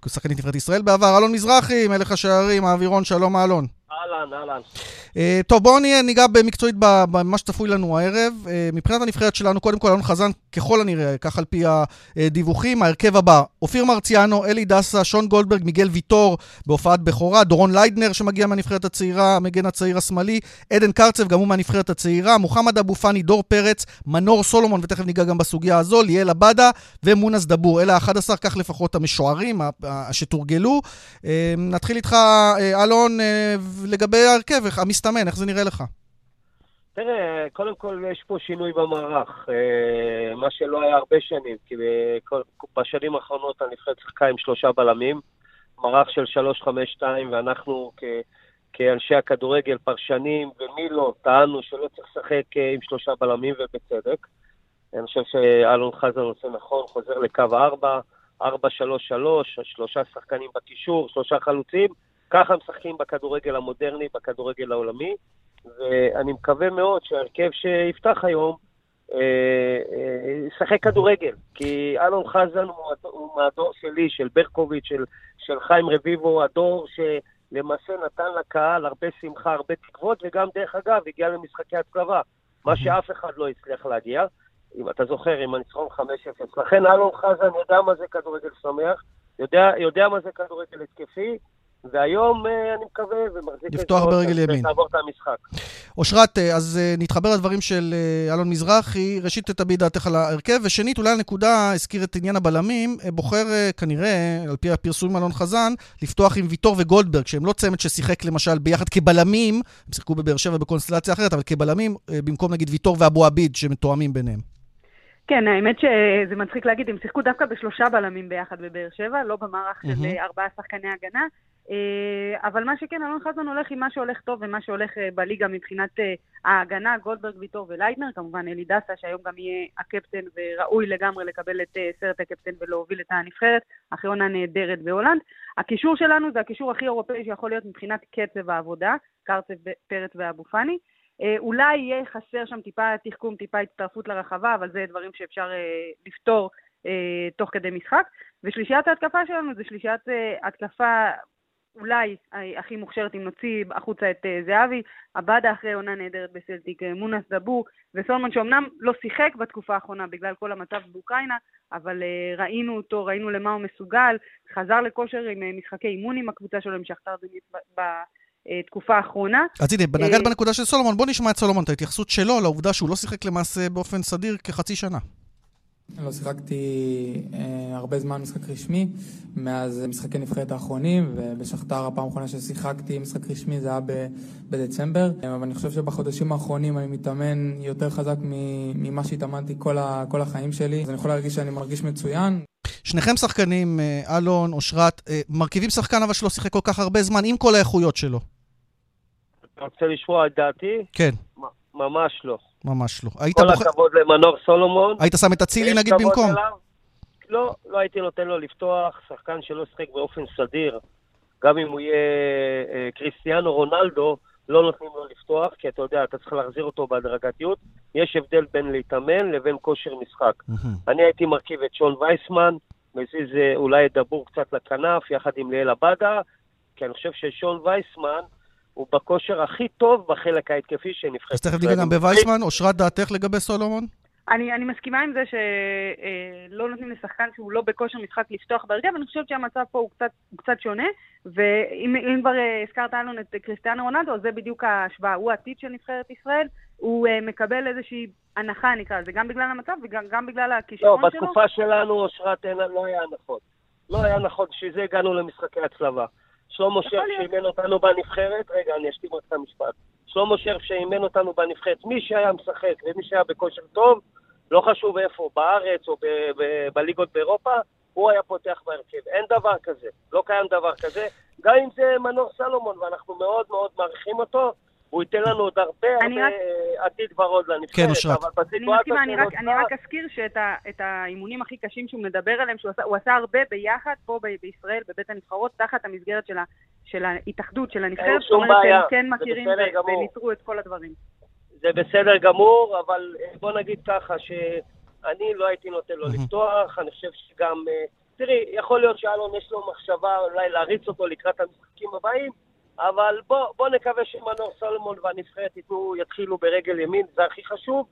שחקנית נבחרת ישראל בעבר, אלון מזרחי, מלך השערים, האווירון, שלום אלון. אהלן, אהלן. Uh, טוב, בואו ניגע במקצועית במה שצפוי לנו הערב. Uh, מבחינת הנבחרת שלנו, קודם כל, אלון חזן, ככל הנראה, כך על פי הדיווחים, ההרכב הבא, אופיר מרציאנו, אלי דסה, שון גולדברג, מיגל ויטור בהופעת בכורה, דורון ליידנר שמגיע מהנבחרת הצעירה, המגן הצעיר השמאלי, עדן קרצב, גם הוא מהנבחרת הצעירה, מוחמד אבו פאני, דור פרץ, מנור סולומון, ותכף ניגע גם בסוגיה הזו, ליאל עבדה ומונס דבור. אלה ה-11, כך לפחות המשוערים שתורגלו. Uh, נתחיל איתך, אלון, לגבי ההרכב, המסתמן, איך זה נראה לך? תראה, קודם כל יש פה שינוי במערך, אה, מה שלא היה הרבה שנים, כי בשנים האחרונות הנבחרת שיחקה עם שלושה בלמים, מערך של 3-5-2, ואנחנו. כאנשי הכדורגל, פרשנים ומי לא, טענו שלא צריך לשחק אה, עם שלושה בלמים, ובצדק. אני חושב שאלון חזן עושה נכון, חוזר לקו 4, 4-3-3, שלושה שחקנים בקישור, שלושה חלוצים. ככה משחקים בכדורגל המודרני, בכדורגל העולמי, ואני מקווה מאוד שההרכב שיפתח היום אה, אה, ישחק כדורגל, כי אלון חזן הוא, הוא מהדור שלי, של ברקוביץ', של, של חיים רביבו, הדור שלמעשה נתן לקהל הרבה שמחה, הרבה תקוות, וגם, דרך אגב, הגיע למשחקי הצלבה, מה שאף אחד לא הצליח להגיע. אם אתה זוכר, עם הניצחון 5-0. לכן אלון חזן יודע מה זה כדורגל שמח, יודע, יודע מה זה כדורגל התקפי, והיום אה, אני מקווה ומחזיק לפתוח ברגל ימין. לעבור את המשחק. אושרת, אה, אז אה, נתחבר לדברים של אלון מזרחי. ראשית, תביע דעתך על ההרכב, ושנית, אולי הנקודה, הזכיר את עניין הבלמים, בוחר כנראה, על פי הפרסום אלון חזן, לפתוח עם ויטור וגולדברג, שהם לא צמד ששיחק למשל ביחד כבלמים, הם שיחקו בבאר שבע בקונסטלציה אחרת, אבל כבלמים, במקום נגיד ויטור ואבו עביד, שמתואמים ביניהם. כן, האמת שזה מצחיק להגיד, הם שיחקו דווקא בשלושה בלמים ביחד בבאר שבע, לא במערך של ארבעה שחקני הגנה. אה, אבל מה שכן, אלון חזן הולך עם מה שהולך טוב ומה שהולך אה, בליגה מבחינת אה, ההגנה, גולדברג, ויטור ולייטנר, כמובן אלי דסה, שהיום גם יהיה הקפטן וראוי לגמרי לקבל את סרט הקפטן ולהוביל את הנבחרת, אחרי עונה נהדרת בהולנד. הקישור שלנו זה הקישור הכי אירופאי שיכול להיות מבחינת קצב העבודה, קרצב, פרץ ואבו פאני. אולי יהיה חסר שם טיפה תחכום, טיפה הצטרפות לרחבה, אבל זה דברים שאפשר לפתור תוך כדי משחק. ושלישיית ההתקפה שלנו זה שלישיית התקפה אולי הכי מוכשרת אם נוציא החוצה את אה, זהבי, עבדה אחרי עונה נהדרת בסלטיק, אה, מונס דבור וסולמן שאומנם לא שיחק בתקופה האחרונה בגלל כל המצב באוקראינה, אבל אה, ראינו אותו, ראינו למה הוא מסוגל, חזר לכושר עם משחקי אימון עם הקבוצה שלו עם שכתר דנית בתקופה האחרונה. אז הנה, נגעת בנקודה של סולומון, בוא נשמע את סולומון, את ההתייחסות שלו לעובדה שהוא לא שיחק למעשה באופן סדיר כחצי שנה. לא שיחקתי אה, הרבה זמן משחק רשמי, מאז משחקי נבחרת האחרונים, ובשכתר הפעם האחרונה ששיחקתי משחק רשמי זה היה ב- בדצמבר. אה, אבל אני חושב שבחודשים האחרונים אני מתאמן יותר חזק ממה שהתאמנתי כל, ה- כל החיים שלי, אז אני יכול להרגיש שאני מרגיש מצוין. שניכם שחקנים, אה, אלון, אושרת, אה, מרכיבים שחקן אבל שלא שיחק כל כך הרבה זמן, עם כל האיכויות שלו. אתה רוצה לשמוע את דעתי? כן. ממש לא. ממש לא. כל בוח... הכבוד למנור סולומון. היית שם את אצילי נגיד במקום? אליו. לא, לא הייתי נותן לו לפתוח. שחקן שלא שיחק באופן סדיר, גם אם הוא יהיה אה, קריסטיאנו רונלדו, לא נותנים לו לפתוח, כי אתה יודע, אתה צריך להחזיר אותו בהדרגתיות. יש הבדל בין להתאמן לבין כושר משחק. אני הייתי מרכיב את שון וייסמן, מזיז אה, אולי את דבור קצת לכנף, יחד עם ליאל עבדה, כי אני חושב ששון וייסמן, הוא בכושר הכי טוב בחלק ההתקפי שנבחרת. אז תכף ניגע גם בווייסמן. אושרת, דעתך לגבי סולומון? אני, אני מסכימה עם זה שלא נותנים לשחקן שהוא לא בכושר משחק לפתוח בהרכב, אני חושבת שהמצב פה הוא קצת, הוא קצת שונה, ואם כבר אה, הזכרת לנו את קריסטיאנו רונלדו, זה בדיוק ההשוואה, הוא העתיד של נבחרת ישראל, הוא uh, מקבל איזושהי הנחה נקרא לזה, גם בגלל המצב וגם בגלל הכישרון לא, שלו. לא, בתקופה שלנו, אושרת, לא היה הנחות. לא היה נכון, בשביל זה הגענו למשחקי הצלבה. שלמה שרף שאימן אותנו בנבחרת, רגע, אני אשתים רק את המשפט. שלמה שרף שאימן אותנו בנבחרת, מי שהיה משחק ומי שהיה בכושר טוב, לא חשוב איפה, בארץ או בליגות באירופה, הוא היה פותח בהרכב. אין דבר כזה, לא קיים דבר כזה. גם אם זה מנור סלומון, ואנחנו מאוד מאוד מעריכים אותו, הוא ייתן לנו עוד הרבה הרבה רק... עתיד ורוד לנבחרת. כן, אושרת. אני מסכימה, אני, רק, אני רק אזכיר שאת האימונים הכי קשים שהוא מדבר עליהם, שהוא עשה, הוא עשה הרבה ביחד פה ב- בישראל, בבית הנבחרות, תחת המסגרת של, ה, של ההתאחדות, של הנבחרת. זאת אומרת שהם כן מכירים וניטרו את כל הדברים. זה בסדר גמור, אבל בוא נגיד ככה, שאני לא הייתי נותן לו לפתוח, אני חושב שגם... אה, תראי, יכול להיות שאלון יש לו מחשבה אולי להריץ אותו לקראת המשחקים הבאים, אבל בוא, בוא נקווה שמנור סולומון והנבחרת יתנו, יתחילו ברגל ימין, זה הכי חשוב.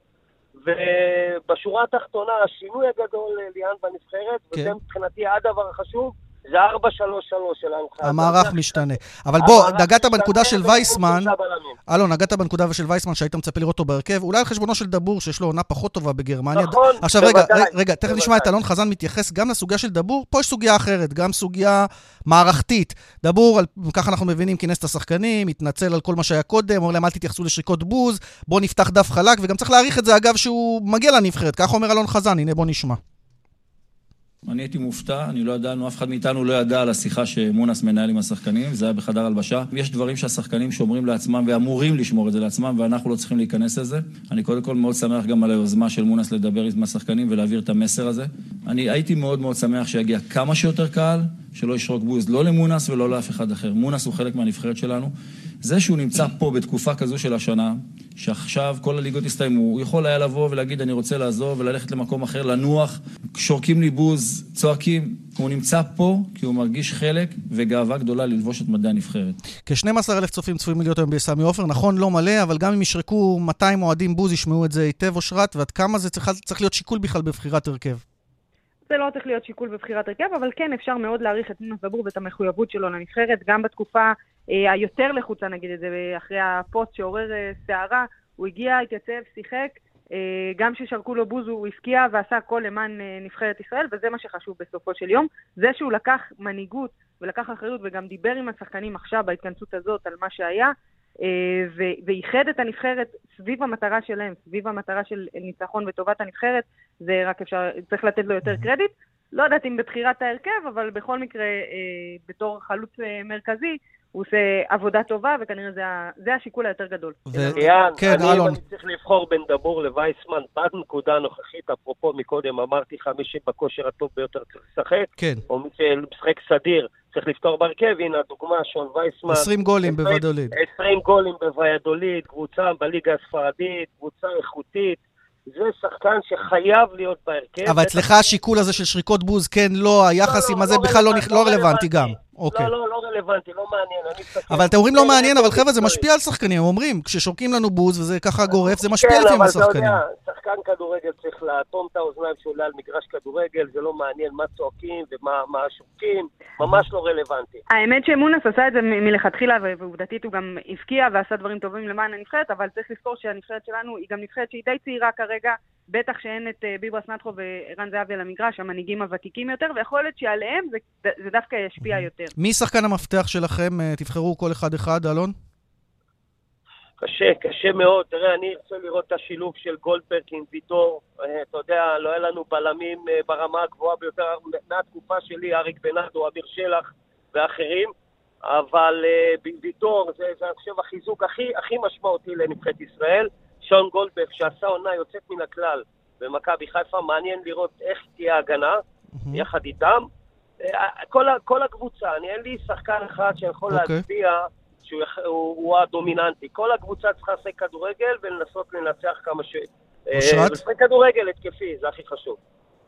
ובשורה התחתונה, השינוי הגדול, ליאן, בנבחרת, כן. וזה מבחינתי הדבר החשוב, זה 4-3-3 של ההנחיה. המערך משתנה. אבל בוא, נגעת בנקודה של וייסמן, אלון, נגעת בנקודה של וייסמן שהיית מצפה לראות אותו בהרכב, אולי על חשבונו של דבור, שיש לו עונה פחות טובה בגרמניה. נכון, עכשיו רגע, רגע, תכף נשמע את אלון חזן מתייחס גם לסוגיה של דבור, פה יש סוגיה אחרת, גם סוגיה מערכתית. דבור, ככה אנחנו מבינים, כינס את השחקנים, התנצל על כל מה שהיה קודם, אומר להם אל תתייחסו לשריקות בוז, בואו נפתח דף חלק, וגם צריך להעריך את זה, אגב, שהוא מגיע לנבחרת, כך אומר אלון חזן, הנה בוא נשמע. אני הייתי מופתע, אני לא ידענו, אף אחד מאיתנו לא ידע על השיחה שמונס מנהל עם השחקנים, זה היה בחדר הלבשה. יש דברים שהשחקנים שומרים לעצמם ואמורים לשמור את זה לעצמם, ואנחנו לא צריכים להיכנס לזה. אני קודם כל מאוד שמח גם על היוזמה של מונס לדבר עם השחקנים ולהעביר את המסר הזה. אני הייתי מאוד מאוד שמח שיגיע כמה שיותר קהל, שלא ישרוק בוז לא למונס ולא לאף אחד אחר. מונס הוא חלק מהנבחרת שלנו. זה שהוא נמצא פה בתקופה כזו של השנה, שעכשיו כל הליגות הסתיימו, הוא יכול היה לבוא ולהגיד אני רוצה לעזוב וללכת למקום אחר, לנוח, שורקים לי בוז, צועקים. הוא נמצא פה כי הוא מרגיש חלק וגאווה גדולה ללבוש את מדעי הנבחרת. כ-12 אלף צופים צפויים להיות היום בסמי עופר, נכון, לא מלא, אבל גם אם ישרקו 200 אוהדים בוז, ישמעו את זה היטב, אושרת, ועד כמה זה צריך, צריך להיות שיקול בכלל בבחירת הרכב. זה לא צריך להיות שיקול בבחירת הרכב, אבל כן אפשר מאוד להעריך את מונס דבור ואת המחויבות שלו לנבחרת, גם בתקופה אה, היותר לחוצה, נגיד את זה, אחרי הפוסט שעורר אה, סערה, הוא הגיע, התייצב, שיחק, אה, גם כששרקו לו בוז הוא הפקיע ועשה הכל למען אה, נבחרת ישראל, וזה מה שחשוב בסופו של יום. זה שהוא לקח מנהיגות ולקח אחריות וגם דיבר עם השחקנים עכשיו בהתכנסות הזאת על מה שהיה, אה, ואיחד את הנבחרת סביב המטרה שלהם, סביב המטרה של ניצחון וטובת הנבחרת, זה רק אפשר, צריך לתת לו יותר קרדיט. לא יודעת אם בבחירת ההרכב, אבל בכל מקרה, בתור חלוץ מרכזי, הוא עושה עבודה טובה, וכנראה זה, זה השיקול היותר גדול. ליאן, כן, אני אלון. אני צריך לבחור בין דבור לווייסמן בנקודה הנוכחית, אפרופו מקודם אמרתי לך, מי שבכושר הטוב ביותר צריך לשחק, כן. או מי שמשחק סדיר צריך לפתור בהרכב, הנה הדוגמה, שון וייסמן. 20 גולים בוודוליד. 20 גולים בוודוליד, קבוצה בליגה הספרדית, קבוצה איכותית. זה שחקן שחייב להיות בהרכב. אבל אצלך השיקול הזה של שריקות בוז, כן, לא, היחס לא, עם לא, הזה לא בכלל לא רלוונטי גם. אוקיי. לא, לא, לא רלוונטי, לא מעניין. אבל אתם אומרים לא מעניין, אבל חבר'ה, זה משפיע על שחקנים. הם אומרים, כששורקים לנו בוז וזה ככה גורף, זה משפיע לפעמים על שחקנים. כן, אבל אתה יודע, שחקן כדורגל צריך לאטום את האוזניים שהוא עולה על מגרש כדורגל, זה לא מעניין מה צועקים ומה שורקים, ממש לא רלוונטי. האמת שמונס עשה את זה מלכתחילה, ועובדתית הוא גם הבקיע ועשה דברים טובים למען הנבחרת, אבל צריך לזכור שהנבחרת שלנו היא גם נבחרת שהיא די צעירה כרגע. בטח שאין את אה, ביברס נטחו וערן זהבי על המגרש, המנהיגים הוותיקים יותר, ויכול להיות שעליהם זה, זה דווקא ישפיע יותר. מי שחקן המפתח שלכם? אה, תבחרו כל אחד-אחד, אלון. קשה, קשה מאוד. תראה, אני ארצה לראות את השילוב של גולדברג עם ויטור. אה, אתה יודע, לא היה לנו בלמים ברמה הגבוהה ביותר מהתקופה שלי, אריק בנאדו, אביר שלח ואחרים. אבל ויטור זה, זה, אני חושב, החיזוק הכי, הכי משמעותי לנבחרת ישראל. שון גולדברג, שעשה עונה יוצאת מן הכלל במכבי חיפה, מעניין לראות איך תהיה ההגנה mm-hmm. יחד איתם. אה, כל, כל הקבוצה, אני אין לי שחקן אחד שיכול okay. אוקיי. להצביע שהוא הוא, הוא הדומיננטי. כל הקבוצה צריכה לשחק כדורגל ולנסות לנצח כמה ש... אה, אושרת? לשחק כדורגל התקפי, זה הכי חשוב.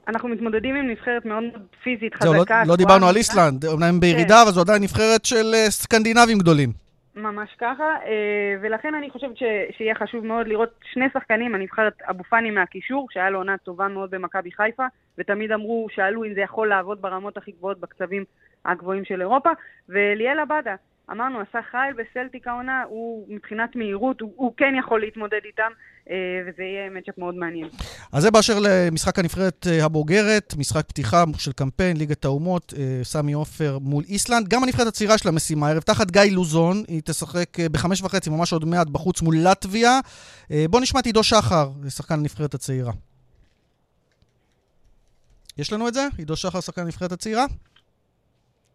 אנחנו מתמודדים עם נבחרת מאוד פיזית, לא, חזקה. לא, לא דיברנו על איסלנד, אומנם הם בירידה, כן. אבל זו עדיין נבחרת של אה, סקנדינבים גדולים. ממש ככה, אה, ולכן אני חושבת ש, שיהיה חשוב מאוד לראות שני שחקנים, הנבחרת אבו פאני מהקישור, שהיה לו עונה טובה מאוד במכבי חיפה, ותמיד אמרו, שאלו אם זה יכול לעבוד ברמות הכי גבוהות בקצבים הגבוהים של אירופה, וליאל עבדה, אמרנו, עשה חייל בסלטיק העונה, הוא מבחינת מהירות, הוא, הוא כן יכול להתמודד איתם, וזה יהיה מצ'אפ מאוד מעניין. אז זה באשר למשחק הנבחרת אה, הבוגרת, משחק פתיחה של קמפיין, ליגת האומות, אה, סמי עופר מול איסלנד. גם הנבחרת הצעירה של המשימה הערב, תחת גיא לוזון, היא תשחק בחמש וחצי, ממש עוד מעט, בחוץ מול לטביה. בואו נשמע את עידו שחר, שחקן הנבחרת הצעירה. יש לנו את זה? עידו שחר, שחקן הנבחרת הצעירה?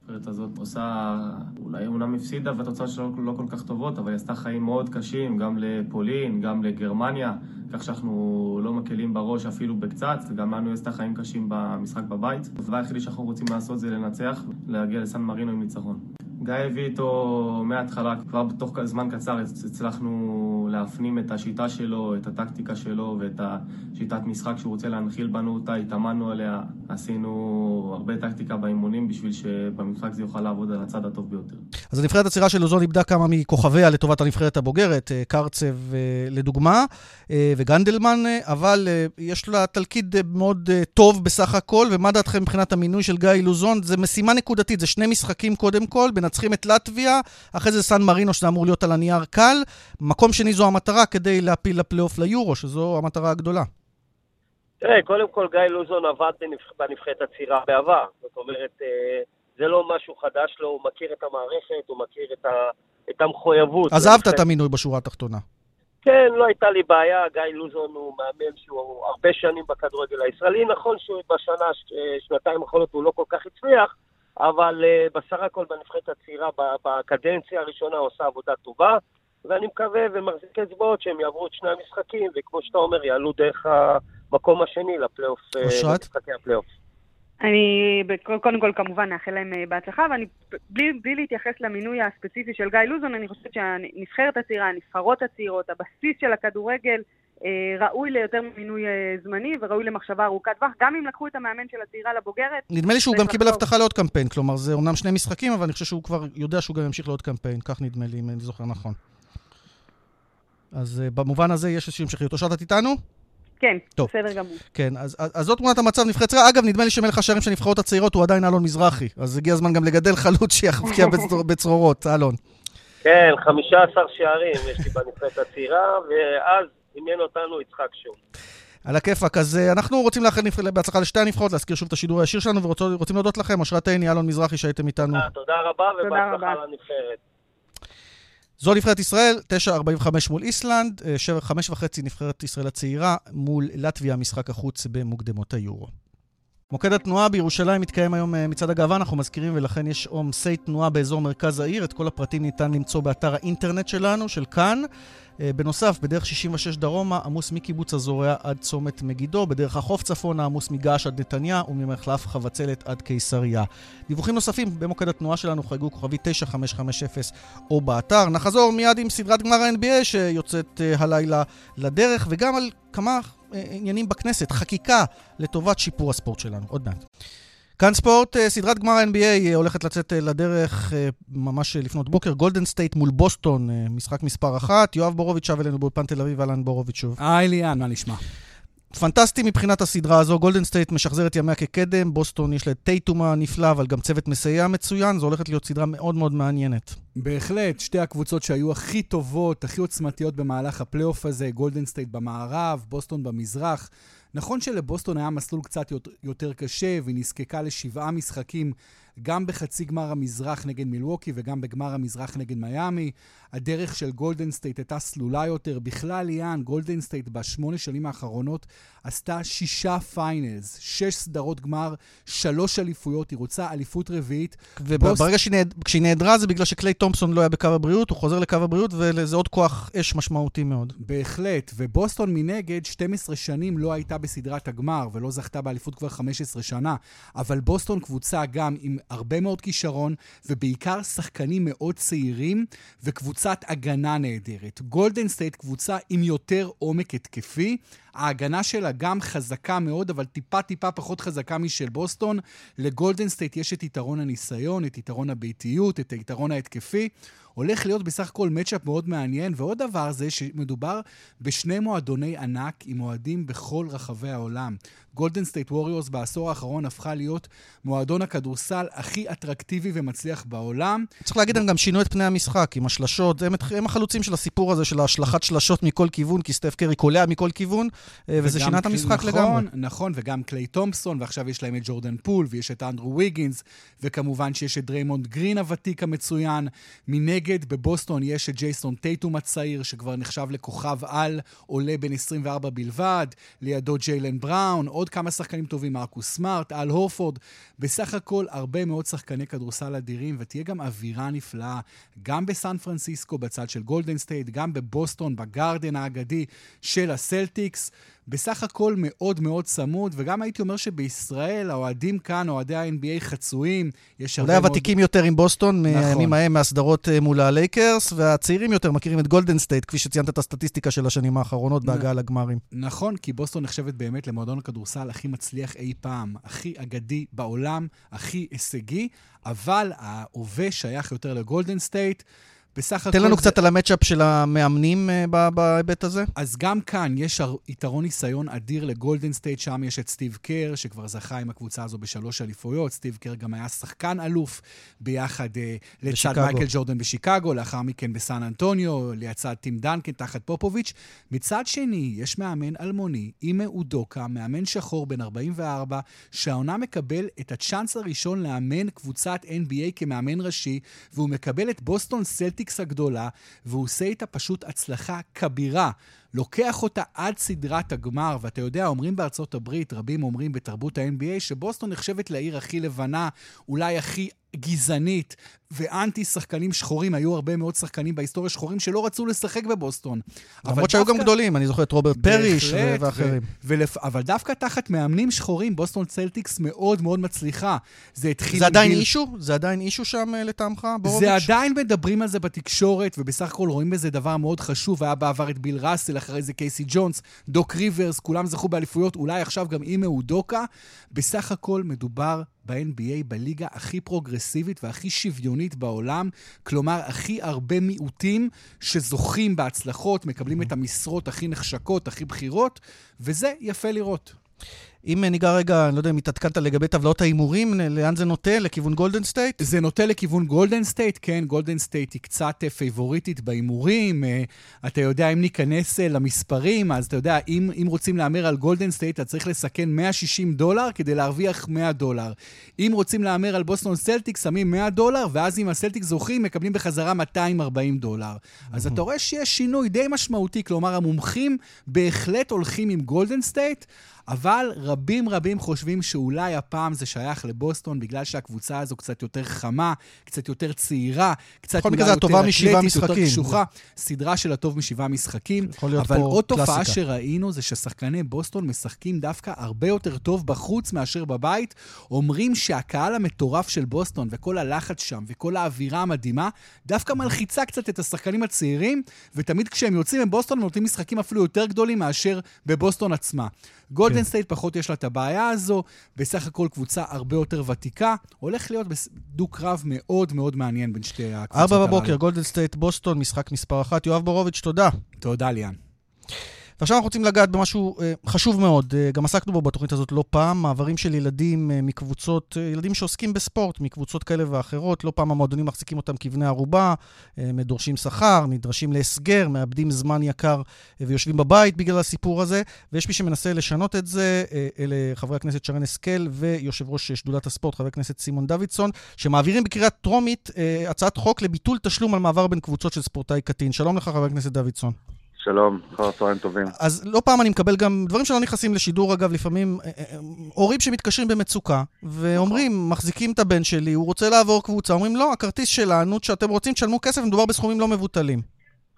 הנבחרת הזאת עושה, אולי אומנם הפסידה והתוצאות שלו לא כל כך טובות, אבל היא עשתה חיים מאוד קשים, גם לפולין, גם לגרמניה, כך שאנחנו לא מקלים בראש אפילו בקצת, וגם לנו עשתה חיים קשים במשחק בבית. הדבר היחידי שאנחנו רוצים לעשות זה לנצח, להגיע לסן מרינו עם ניצחון. גיא הביא איתו מההתחלה, כבר בתוך זמן קצר הצלחנו להפנים את השיטה שלו, את הטקטיקה שלו ואת השיטת משחק שהוא רוצה להנחיל בנו אותה, התאמנו עליה, עשינו הרבה טקטיקה באימונים בשביל שבמשחק זה יוכל לעבוד על הצד הטוב ביותר. אז הנבחרת הצעירה של לוזון איבדה כמה מכוכביה לטובת הנבחרת הבוגרת, אה, קרצב אה, לדוגמה, אה, וגנדלמן, אבל יש לה תלכיד מאוד טוב בסך הכל, ומה דעתכם מבחינת המינוי של גיא לוזון? זה משימה נקודתית, זה שני משחקים קודם כל, מנצחים את לטביה, אחרי זה סן מרינו, שזה אמור להיות על הנייר קל. מקום שני זו המטרה כדי להפיל לפלייאוף ליורו, שזו המטרה הגדולה. תראה, קודם כל גיא לוזון עבד בנבחרת הצעירה בעבר. זאת אומרת, אה, זה לא משהו חדש לו, הוא מכיר את המערכת, הוא מכיר את, ה, את המחויבות. אז אהבת את המינוי בשורה התחתונה. כן, לא הייתה לי בעיה, גיא לוזון הוא מאמן שהוא הרבה שנים בכדורגל הישראלי. נכון שבשנה, שנתיים האחרונות הוא לא כל כך הצליח, אבל uh, בסך הכל בנבחרת הצעירה, בקדנציה הראשונה עושה עבודה טובה, ואני מקווה ומחזיק אצבעות שהם יעברו את שני המשחקים, וכמו שאתה אומר, יעלו דרך המקום השני לפלייאוף, למשחקי הפלייאוף. אני קודם כל כמובן נאחל להם אה, בהצלחה, ואני בלי, בלי להתייחס למינוי הספציפי של גיא לוזון, אני חושבת שהנבחרת הצעירה, הנבחרות הצעירות, הבסיס של הכדורגל, אה, ראוי ליותר מינוי אה, זמני וראוי למחשבה ארוכת טווח, גם אם לקחו את המאמן של הצעירה לבוגרת. נדמה לי שהוא גם קיבל הבטחה לעוד קמפיין, כלומר זה אומנם שני משחקים, אבל אני חושב שהוא כבר יודע שהוא גם ימשיך לעוד קמפיין, כך נדמה לי, אם אני זוכר נכון. אז במובן הזה יש איזושהי המשכיות. אושרת, את איתנו? כן, טוב. בסדר גמור. כן, אז, אז, אז זאת תמונת המצב נבחרת צעירה. אגב, נדמה לי שמלך השערים של הנבחרות הצעירות הוא עדיין אלון מזרחי, אז הגיע הזמן גם לגדל חלוץ שיחבקיע *laughs* בצרורות, אלון. כן, 15 שערים יש לי בנבחרת הצעירה, ואז עניין אותנו יצחק שוב. על הכיפאק. אז uh, אנחנו רוצים לאחל בהצלחה לשתי הנבחרות, להזכיר שוב את השידור הישיר שלנו, ורוצים להודות לכם, אושרת עיני, אלון מזרחי, שהייתם איתנו. תודה רבה, ובהצלחה לנבחרת. זו נבחרת ישראל, 9.45 מול איסלנד, 7.5 אה, וחצי נבחרת ישראל הצעירה מול לטביה, משחק החוץ במוקדמות היורו. מוקד התנועה בירושלים מתקיים היום אה, מצד הגאווה, אנחנו מזכירים, ולכן יש עומסי תנועה באזור מרכז העיר. את כל הפרטים ניתן למצוא באתר האינטרנט שלנו, של כאן. אה, בנוסף, בדרך 66 דרומה עמוס מקיבוץ הזורע עד צומת מגידו, בדרך החוף צפונה עמוס מגעש עד נתניה וממחלף חבצלת עד קיסריה. דיווחים נוספים במוקד התנועה שלנו חייגו כוכבי 9550 או באתר. נחזור מיד עם סדרת גמר ה-NBA שיוצאת uh, הלילה לדרך, וגם על כמה עניינים בכנסת, חקיקה לטובת שיפור הספורט שלנו. עוד מעט. כאן ספורט, אה, סדרת גמר NBA אה, הולכת לצאת אה, לדרך ממש לפנות בוקר. גולדן סטייט מול בוסטון, משחק מספר אחת. יואב בורוביץ' שב אלינו באולפן תל אביב, אהלן בורוביץ' שוב. היי ליאן, מה נשמע? פנטסטי מבחינת הסדרה הזו, גולדן סטייט משחזר את ימיה כקדם, בוסטון יש לה את טייטום הנפלא, אבל גם צוות מסייע מצוין, זו הולכת להיות סדרה מאוד מאוד מעניינת. בהחלט, שתי הקבוצות שהיו הכי טובות, הכי עוצמתיות במהלך הפלייאוף הזה, גולדן סטייט במערב, בוסטון במזרח. נכון שלבוסטון היה מסלול קצת יותר קשה, והיא נזקקה לשבעה משחקים גם בחצי גמר המזרח נגד מילווקי וגם בגמר המזרח נגד מיאמי. הדרך של גולדן סטייט הייתה סלולה יותר. בכלל, ליאן, גולדן סטייט בשמונה שנים האחרונות עשתה שישה finals, שש סדרות גמר, שלוש אליפויות, היא רוצה אליפות רביעית. וברגע. שהיא נעדרה זה בגלל שקליי תומפסון לא היה בקו הבריאות, הוא חוזר לקו הבריאות וזה עוד כוח אש משמעותי מאוד. בהחלט, ובוסטון מנגד 12 שנים לא הייתה בסדרת הגמר ולא זכתה באליפות כבר 15 שנה, אבל בוסטון קבוצה גם עם הרבה מאוד כישרון ובעיקר שחקנים מאוד צעירים וקבוצת הגנה נהדרת. גולדן סטייט קבוצה עם יותר עומק התקפי. ההגנה שלה גם חזקה מאוד, אבל טיפה-טיפה פחות חזקה משל בוסטון. לגולדן סטייט יש את יתרון הניסיון, את יתרון הביתיות, את היתרון ההתקפי. הולך להיות בסך הכל matchup מאוד מעניין, ועוד דבר זה שמדובר בשני מועדוני ענק עם אוהדים בכל רחבי העולם. גולדן סטייט ווריורס בעשור האחרון הפכה להיות מועדון הכדורסל הכי אטרקטיבי ומצליח בעולם. צריך להגיד, הם גם שינו את פני המשחק עם השלשות. הם, הם החלוצים של הסיפור הזה של השלכת שלשות מכל כיוון, כי סטף קרי קולע מכל כיוון, אה, וזה שינה את המשחק נכון, לגמרי. נכון, וגם קליי תומפסון, ועכשיו יש להם את ג'ורדן פול, ויש את אנדרו ויגינס, וכמובן שיש את דריימונד גרין הוותיק המצוין. מנגד, בבוסטון יש את ג'ייסון טייטום הצעיר, שכבר נחשב לכוכב על, עולה בן 24 בלבד, לידו ג'יילן בראון, עוד כמה שחקנים טובים, מרקוס סמארט, אל הורפורד. בסך הכל הרבה מאוד שחקני כדורסל אדירים, ותהיה גם אווירה נפלאה, גם בסן פרנסיסקו בצד של גולדן סטייט, גם בבוסטון, בגרדן האגדי של הסלטיקס. בסך הכל מאוד מאוד צמוד, וגם הייתי אומר שבישראל, האוהדים כאן, אוהדי ה-NBA חצויים, יש הרבה מאוד... אולי הוותיקים יותר עם בוסטון, נכון. מהימים ההם, מהסדרות אה, מול הלייקרס, והצעירים יותר מכירים את גולדן סטייט, כפי שציינת את הסטטיסטיקה של השנים האחרונות נ... בהגעה לגמרים. נכון, כי בוסטון נחשבת באמת למועדון הכדורסל הכי מצליח אי פעם, הכי אגדי בעולם, הכי הישגי, אבל ההווה שייך יותר לגולדן סטייט. בסך הכל... תן לנו זה... קצת על ה matchup של המאמנים אה, בהיבט הזה. אז גם כאן יש יתרון ניסיון אדיר לגולדן סטייט, שם יש את סטיב קר, שכבר זכה עם הקבוצה הזו בשלוש אליפויות. סטיב קר גם היה שחקן אלוף ביחד אה, לצד מייקל ג'ורדן בשיקגו, לאחר מכן בסן אנטוניו, לצד טים דנקן תחת פופוביץ'. מצד שני, יש מאמן אלמוני, אימה אודוקה, מאמן שחור בן 44, שהעונה מקבל את הצ'אנס הראשון לאמן קבוצת NBA כמאמן ראשי, והוא מקבל את בוסטון סלטיק צלטיקס הגדולה, והוא עושה איתה פשוט הצלחה כבירה. לוקח אותה עד סדרת הגמר, ואתה יודע, אומרים בארצות הברית, רבים אומרים בתרבות ה-NBA, שבוסטון נחשבת לעיר הכי לבנה, אולי הכי גזענית ואנטי שחקנים שחורים. היו הרבה מאוד שחקנים בהיסטוריה שחורים שלא רצו לשחק בבוסטון. למרות שהיו דווקא... גם גדולים, אני זוכר את רוברט פאריש ואחרים. ו- ולפ... אבל דווקא תחת מאמנים שחורים, בוסטון סלטיקס מאוד מאוד מצליחה. זה התחיל... זה עדיין. issue? זה עדיין issue שם אה, לטעמך, בורוביץ'? זה עדיין מדברים על זה בתקשורת, ובסך הכל רואים בזה דבר מאוד חשוב. היה בעבר את ביל ראסל, אחרי זה קייסי ג'ונס, דוק ריברס, כולם זכו באליפויות, אולי עכשיו גם אימה אודוקה. בסך הכל מדובר ב-NBA, בליגה הכי פרוגרסיבית והכי שוויונית בעולם, כלומר, הכי הרבה מיעוטים שזוכים בהצלחות, מקבלים את המשרות הכי נחשקות, הכי בכירות, וזה יפה לראות. אם ניגע רגע, אני לא יודע אם התעדכנת לגבי טבלאות ההימורים, לאן זה נוטה? לכיוון גולדן סטייט? זה נוטה לכיוון גולדן סטייט, כן, גולדן סטייט היא קצת אה, פייבוריטית בהימורים. אה, אתה יודע, אם ניכנס אה, למספרים, אז אתה יודע, אם, אם רוצים להמר על גולדן סטייט, אתה צריך לסכן 160 דולר כדי להרוויח 100 דולר. אם רוצים להמר על בוסטון סלטיקס, שמים 100 דולר, ואז אם הסלטיקס זוכים, מקבלים בחזרה 240 דולר. אז אתה רואה שיש שינוי די משמעותי, כלומר, המומחים בהחלט הולכים עם גולדן סטייט. אבל רבים רבים חושבים שאולי הפעם זה שייך לבוסטון, בגלל שהקבוצה הזו קצת יותר חמה, קצת יותר צעירה, קצת אולי יותר אתלטית, יותר קשוחה. סדרה של הטוב משבעה משחקים. אבל עוד תופעה שראינו זה ששחקני בוסטון משחקים דווקא הרבה יותר טוב בחוץ מאשר בבית. אומרים שהקהל המטורף של בוסטון וכל הלחץ שם וכל האווירה המדהימה, דווקא מלחיצה קצת את השחקנים הצעירים, ותמיד כשהם יוצאים מבוסטון הם נותנים משחקים אפילו יותר גדולים מאשר בבוסטון עצמה. גולדן כן. סטייט פחות יש לה את הבעיה הזו, בסך הכל קבוצה הרבה יותר ותיקה. הולך להיות דו-קרב מאוד מאוד מעניין בין שתי הקבוצות הללו. ארבע בבוקר, גולדן סטייט בוסטון, משחק מספר אחת. יואב בורוביץ', תודה. תודה, ליאן. ועכשיו אנחנו רוצים לגעת במשהו אה, חשוב מאוד, אה, גם עסקנו בו בתוכנית הזאת לא פעם, מעברים של ילדים אה, מקבוצות, ילדים שעוסקים בספורט, מקבוצות כאלה ואחרות, לא פעם המועדונים מחזיקים אותם כבני ערובה, מדורשים שכר, נדרשים להסגר, מאבדים זמן יקר ויושבים בבית בגלל הסיפור הזה, ויש מי שמנסה לשנות את זה, אלה חברי הכנסת שרן השכל ויושב ראש שדולת הספורט, חבר הכנסת סימון דוידסון, שמעבירים בקריאה טרומית הצעת חוק לביטול תשלום על מעבר בין קבוצות של ספורטאי קטין. שלום לך, חבר הכנסת דוידסון. שלום, אחר צהריים טובים. אז לא פעם אני מקבל גם דברים שלא נכנסים לשידור, אגב, לפעמים אה, אה, הורים שמתקשרים במצוקה, ואומרים, מחזיקים את הבן שלי, הוא רוצה לעבור קבוצה, אומרים, לא, הכרטיס שלנו, שאתם רוצים, תשלמו כסף, מדובר בסכומים לא מבוטלים.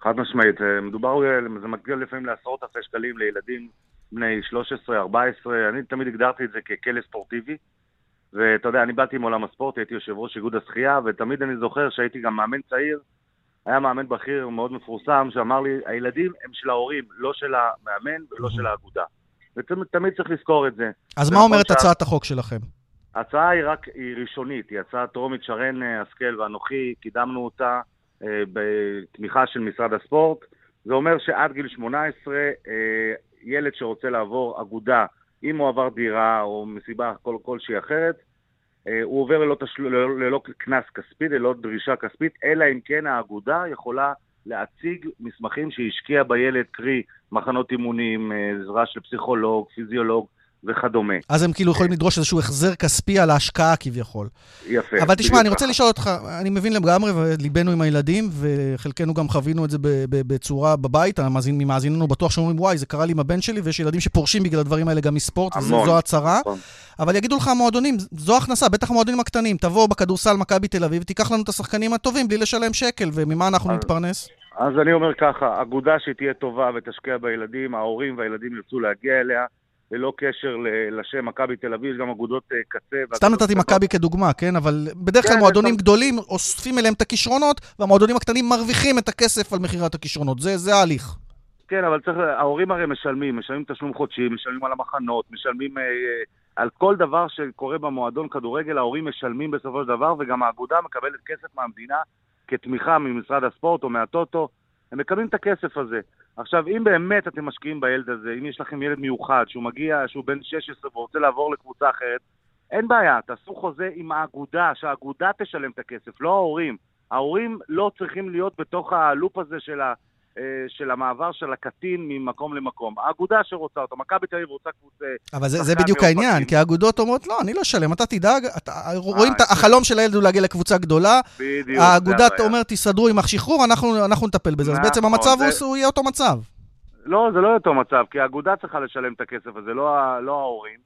חד משמעית, אה, מדובר, זה מגיע לפעמים לעשרות אלפי שקלים לילדים בני 13, 14, אני תמיד הגדרתי את זה ככלא ספורטיבי. ואתה יודע, אני באתי מעולם הספורט, הייתי יושב ראש איגוד השחייה, ותמיד אני זוכר שהייתי גם מאמן צעיר, היה מאמן בכיר מאוד מפורסם שאמר לי, הילדים הם של ההורים, לא של המאמן ולא של האגודה. ותמיד צריך לזכור את זה. אז מה אומרת שה... הצעת החוק שלכם? ההצעה היא רק, היא ראשונית, היא הצעה טרומית, שרן אה, השכל ואנוכי קידמנו אותה אה, בתמיכה של משרד הספורט. זה אומר שעד גיל 18, אה, ילד שרוצה לעבור אגודה, אם הוא עבר דירה או מסיבה כל, כלשהי אחרת, הוא עובר ללא, תשל... ללא כספי, ללא דרישה כספית, אלא אם כן האגודה יכולה להציג מסמכים שהשקיע בילד, קרי מחנות אימונים, אה, עזרה של פסיכולוג, פיזיולוג, וכדומה. אז הם כאילו יכולים לדרוש איזשהו החזר כספי על ההשקעה כביכול. יפה. אבל תשמע, אני רוצה לשאול אותך, אני מבין לגמרי, וליבנו עם הילדים, וחלקנו גם חווינו את זה בצורה בבית, ממאזיננו בטוח שאומרים, וואי, זה קרה לי עם הבן שלי, ויש ילדים שפורשים בגלל הדברים האלה גם מספורט, וזו הצהרה. נכון. אבל יגידו לך המועדונים, זו הכנסה, בטח המועדונים הקטנים, תבוא בכדורסל מכבי תל אביב, ותיקח לנו את השחקנים הטובים בלי לשלם שקל, וממה אנחנו נתפרנס? אז אני אומר ככה, אגודה שתהיה טובה ותשקיע בילדים, ההורים והילדים ירצו להגיע אליה. ללא קשר לשם מכבי תל אביב, יש גם אגודות אה, קצה. סתם נתתי מכבי כדוגמה, כן? אבל בדרך כלל כן, מועדונים גדולים אוספים אליהם את הכישרונות, והמועדונים הקטנים מרוויחים את הכסף על מכירת הכישרונות. זה, זה ההליך. כן, אבל צריך, ההורים הרי משלמים, משלמים תשלום חודשי, משלמים על המחנות, משלמים אה, אה, על כל דבר שקורה במועדון כדורגל, ההורים משלמים בסופו של דבר, וגם האגודה מקבלת כסף מהמדינה כתמיכה ממשרד הספורט או מהטוטו, הם מקבלים את הכסף הזה. עכשיו, אם באמת אתם משקיעים בילד הזה, אם יש לכם ילד מיוחד שהוא מגיע, שהוא בן 16 ורוצה לעבור לקבוצה אחרת, אין בעיה, תעשו חוזה עם האגודה, שהאגודה תשלם את הכסף, לא ההורים. ההורים לא צריכים להיות בתוך הלופ הזה של ה... אה, של המעבר של הקטין ממקום למקום. האגודה שרוצה אותו, מכבי תל אביב רוצה קבוצה... אבל זה, זה בדיוק העניין, כי האגודות אומרות, לא, אני לא אשלם, אתה תדאג, אתה, רואים את החלום של הילד הוא להגיע לקבוצה גדולה, בדיוק, האגודה אומרת, תסתדרו עם השחרור, אנחנו, אנחנו נטפל בזה. אז בעצם נכון, המצב זה- הוא, יהיה אותו מצב. לא, זה לא אותו מצב, כי האגודה צריכה לשלם את הכסף הזה, לא, לא ההורים.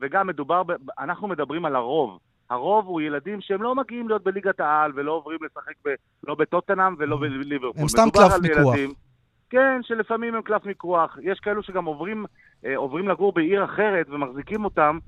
וגם מדובר, ב... אנחנו מדברים על הרוב. הרוב הוא ילדים שהם לא מגיעים להיות בליגת העל ולא עוברים לשחק ב... לא בטוטנאם ולא בליברפול. הם סתם קלף מיקוח. ילדים- כן, שלפעמים הם קלף מיקוח. יש כאלו שגם עוברים, אה, עוברים לגור בעיר אחרת ומחזיקים אותם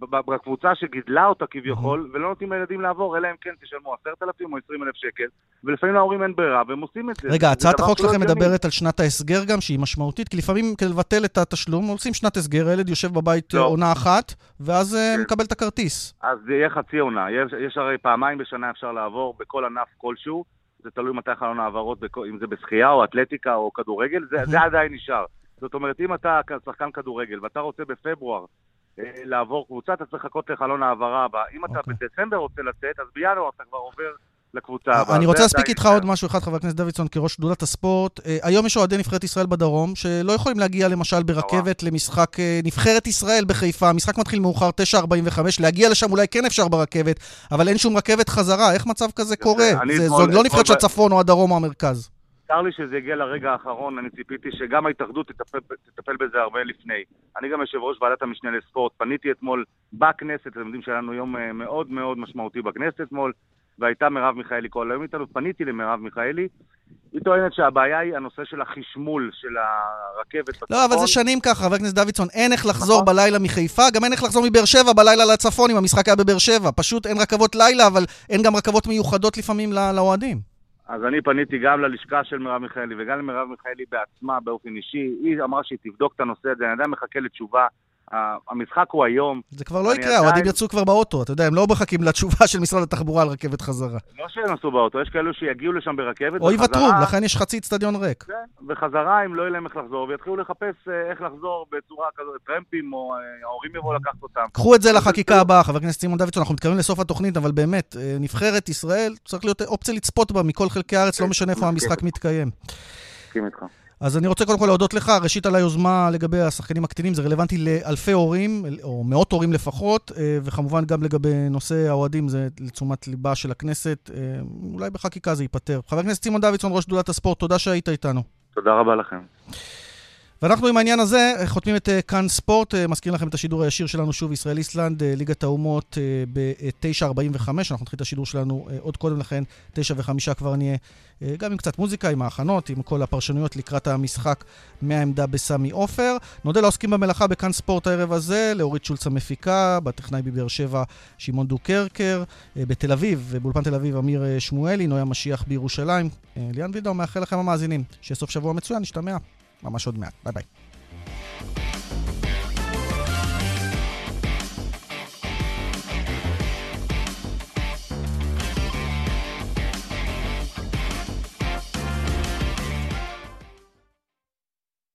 בקבוצה שגידלה אותה כביכול, ולא נותנים לילדים לעבור, אלא אם כן תשלמו עשרת אלפים או עשרים אלף שקל, ולפעמים להורים אין ברירה, והם עושים את זה. רגע, הצעת החוק שלא שלכם. מדברת על שנת ההסגר גם, שהיא משמעותית, כי לפעמים כדי לבטל את התשלום, עושים שנת הסגר, הילד יושב בבית לא. אה, עונה אחת, ואז אה, כן. מקבל את הכרטיס. אז זה יהיה חצי עונה. יש, יש הרי פעמיים בשנה אפשר לעבור בכל ענף כלשהו. זה תלוי מתי חלון העברות, אם זה בשחייה או אתלטיקה או כדורגל, זה, עדיין נשאר. זאת אומרת, אם אתה שחקן כדורגל ואתה רוצה בפברואר אה, לעבור קבוצה, אתה צריך לחכות לחלון העברה הבא. אם אתה אוקיי. בדצמבר רוצה לצאת, אז בינואר אתה כבר עובר לקבוצה הבאה. אני רוצה להספיק איתך. עוד משהו אחד, חבר הכנסת דוידסון, כראש שדולת הספורט. אה, היום יש אוהדי נבחרת ישראל בדרום, שלא יכולים להגיע למשל ברכבת למשחק אה, נבחרת ישראל בחיפה. המשחק מתחיל מאוחר, 9.45, להגיע לשם אולי כן אפשר ברכבת, אבל אין שום רכבת חזרה. איך מצב כזה קורה? זו לא נבחרת של הצפון או הדרום או המרכז. צר לי שזה הגיע לרגע האחרון, אני ציפיתי שגם ההתאחדות תטפל, תטפל בזה הרבה לפני. אני גם יושב ראש ועדת המשנה לספורט, פניתי אתמול בכנסת, אתם יודעים שהיה לנו יום אה, מאוד מאוד משמעותי בכנסת אתמול, והייתה מרב מיכאלי כל היום איתנו, פניתי למרב מיכאלי, היא טוענת שהבעיה היא הנושא של החשמול של הרכבת בצפון. לא, אבל זה שנים ככה, חבר הכנסת דוידסון, אין איך לחזור נכון. בלילה מחיפה, גם אין איך לחזור מבאר שבע בלילה לצפון אם המשחק היה בבאר שבע. פשוט אין רכבות לילה, אבל אין גם רכבות מיוחדות לפעמים לאוהדים. אז אני פניתי גם ללשכה של מרב מיכאלי וגם למרב מיכאלי בעצמה באופן אישי, היא אמרה שהיא תבדוק את הנושא הזה, אני עדיין מחכה לתשובה. המשחק הוא היום. זה כבר לא יקרה, האוהדים יצאו כבר באוטו, אתה יודע, הם לא מחכים לתשובה של משרד התחבורה על רכבת חזרה. לא שהם נסעו באוטו, יש כאלו שיגיעו לשם ברכבת, או יוותרו, לכן יש חצי אצטדיון ריק. כן, וחזרה אם לא יהיה להם איך לחזור, ויתחילו לחפש אה, איך לחזור בצורה כזאת, טרמפים, או אה, ההורים יבואו לקחת אותם. קחו את זה לחקיקה הבאה, חבר הכנסת סימון דוידסון, אנחנו מתקרבים לסוף התוכנית, אבל באמת, אה, נבחרת ישראל, צריך להיות אופציה לצפות בה מכל חלקי הארץ, לא משנה איפה המשחק מתקיים. מסכים איתך. אז אני רוצה קודם כל להודות לך, ראשית על היוזמה לגבי השחקנים הקטינים, זה רלוונטי לאלפי הורים, או מאות הורים לפחות, אה, וכמובן גם לגבי נושא האוהדים, זה לתשומת ליבה של הכנסת, אה, אולי בחקיקה זה ייפתר. חבר הכנסת סימון דוידסון, ראש שדולת הספורט, תודה שהיית איתנו. תודה רבה לכם. ואנחנו עם העניין הזה אה, חותמים את אה, כאן ספורט, אה, מזכיר לכם את השידור הישיר שלנו שוב, ישראל איסלנד, ליגת האומות אה, ב-9.45, אנחנו נתחיל את השידור שלנו עוד קודם לכן, 9 ו-5 כבר נהיה, גם עם קצת מוזיקה, עם ההכנות, עם כל הפרשנויות לקראת המשחק מהעמדה בסמי עופר. נודה לעוסקים במלאכה בכאן ספורט הערב הזה, לאורית שולץ המפיקה, בטכנאי בבאר שבע שמעון דוקרקר, אה, בתל אביב, באולפן תל אביב אמיר שמואלי, נויה משיח בירושלים. ליאן וילדאו, מאחל לכם המאזינים, שיהיה שבוע מצוין, נשתמע ממש עוד מעט. ביי ביי.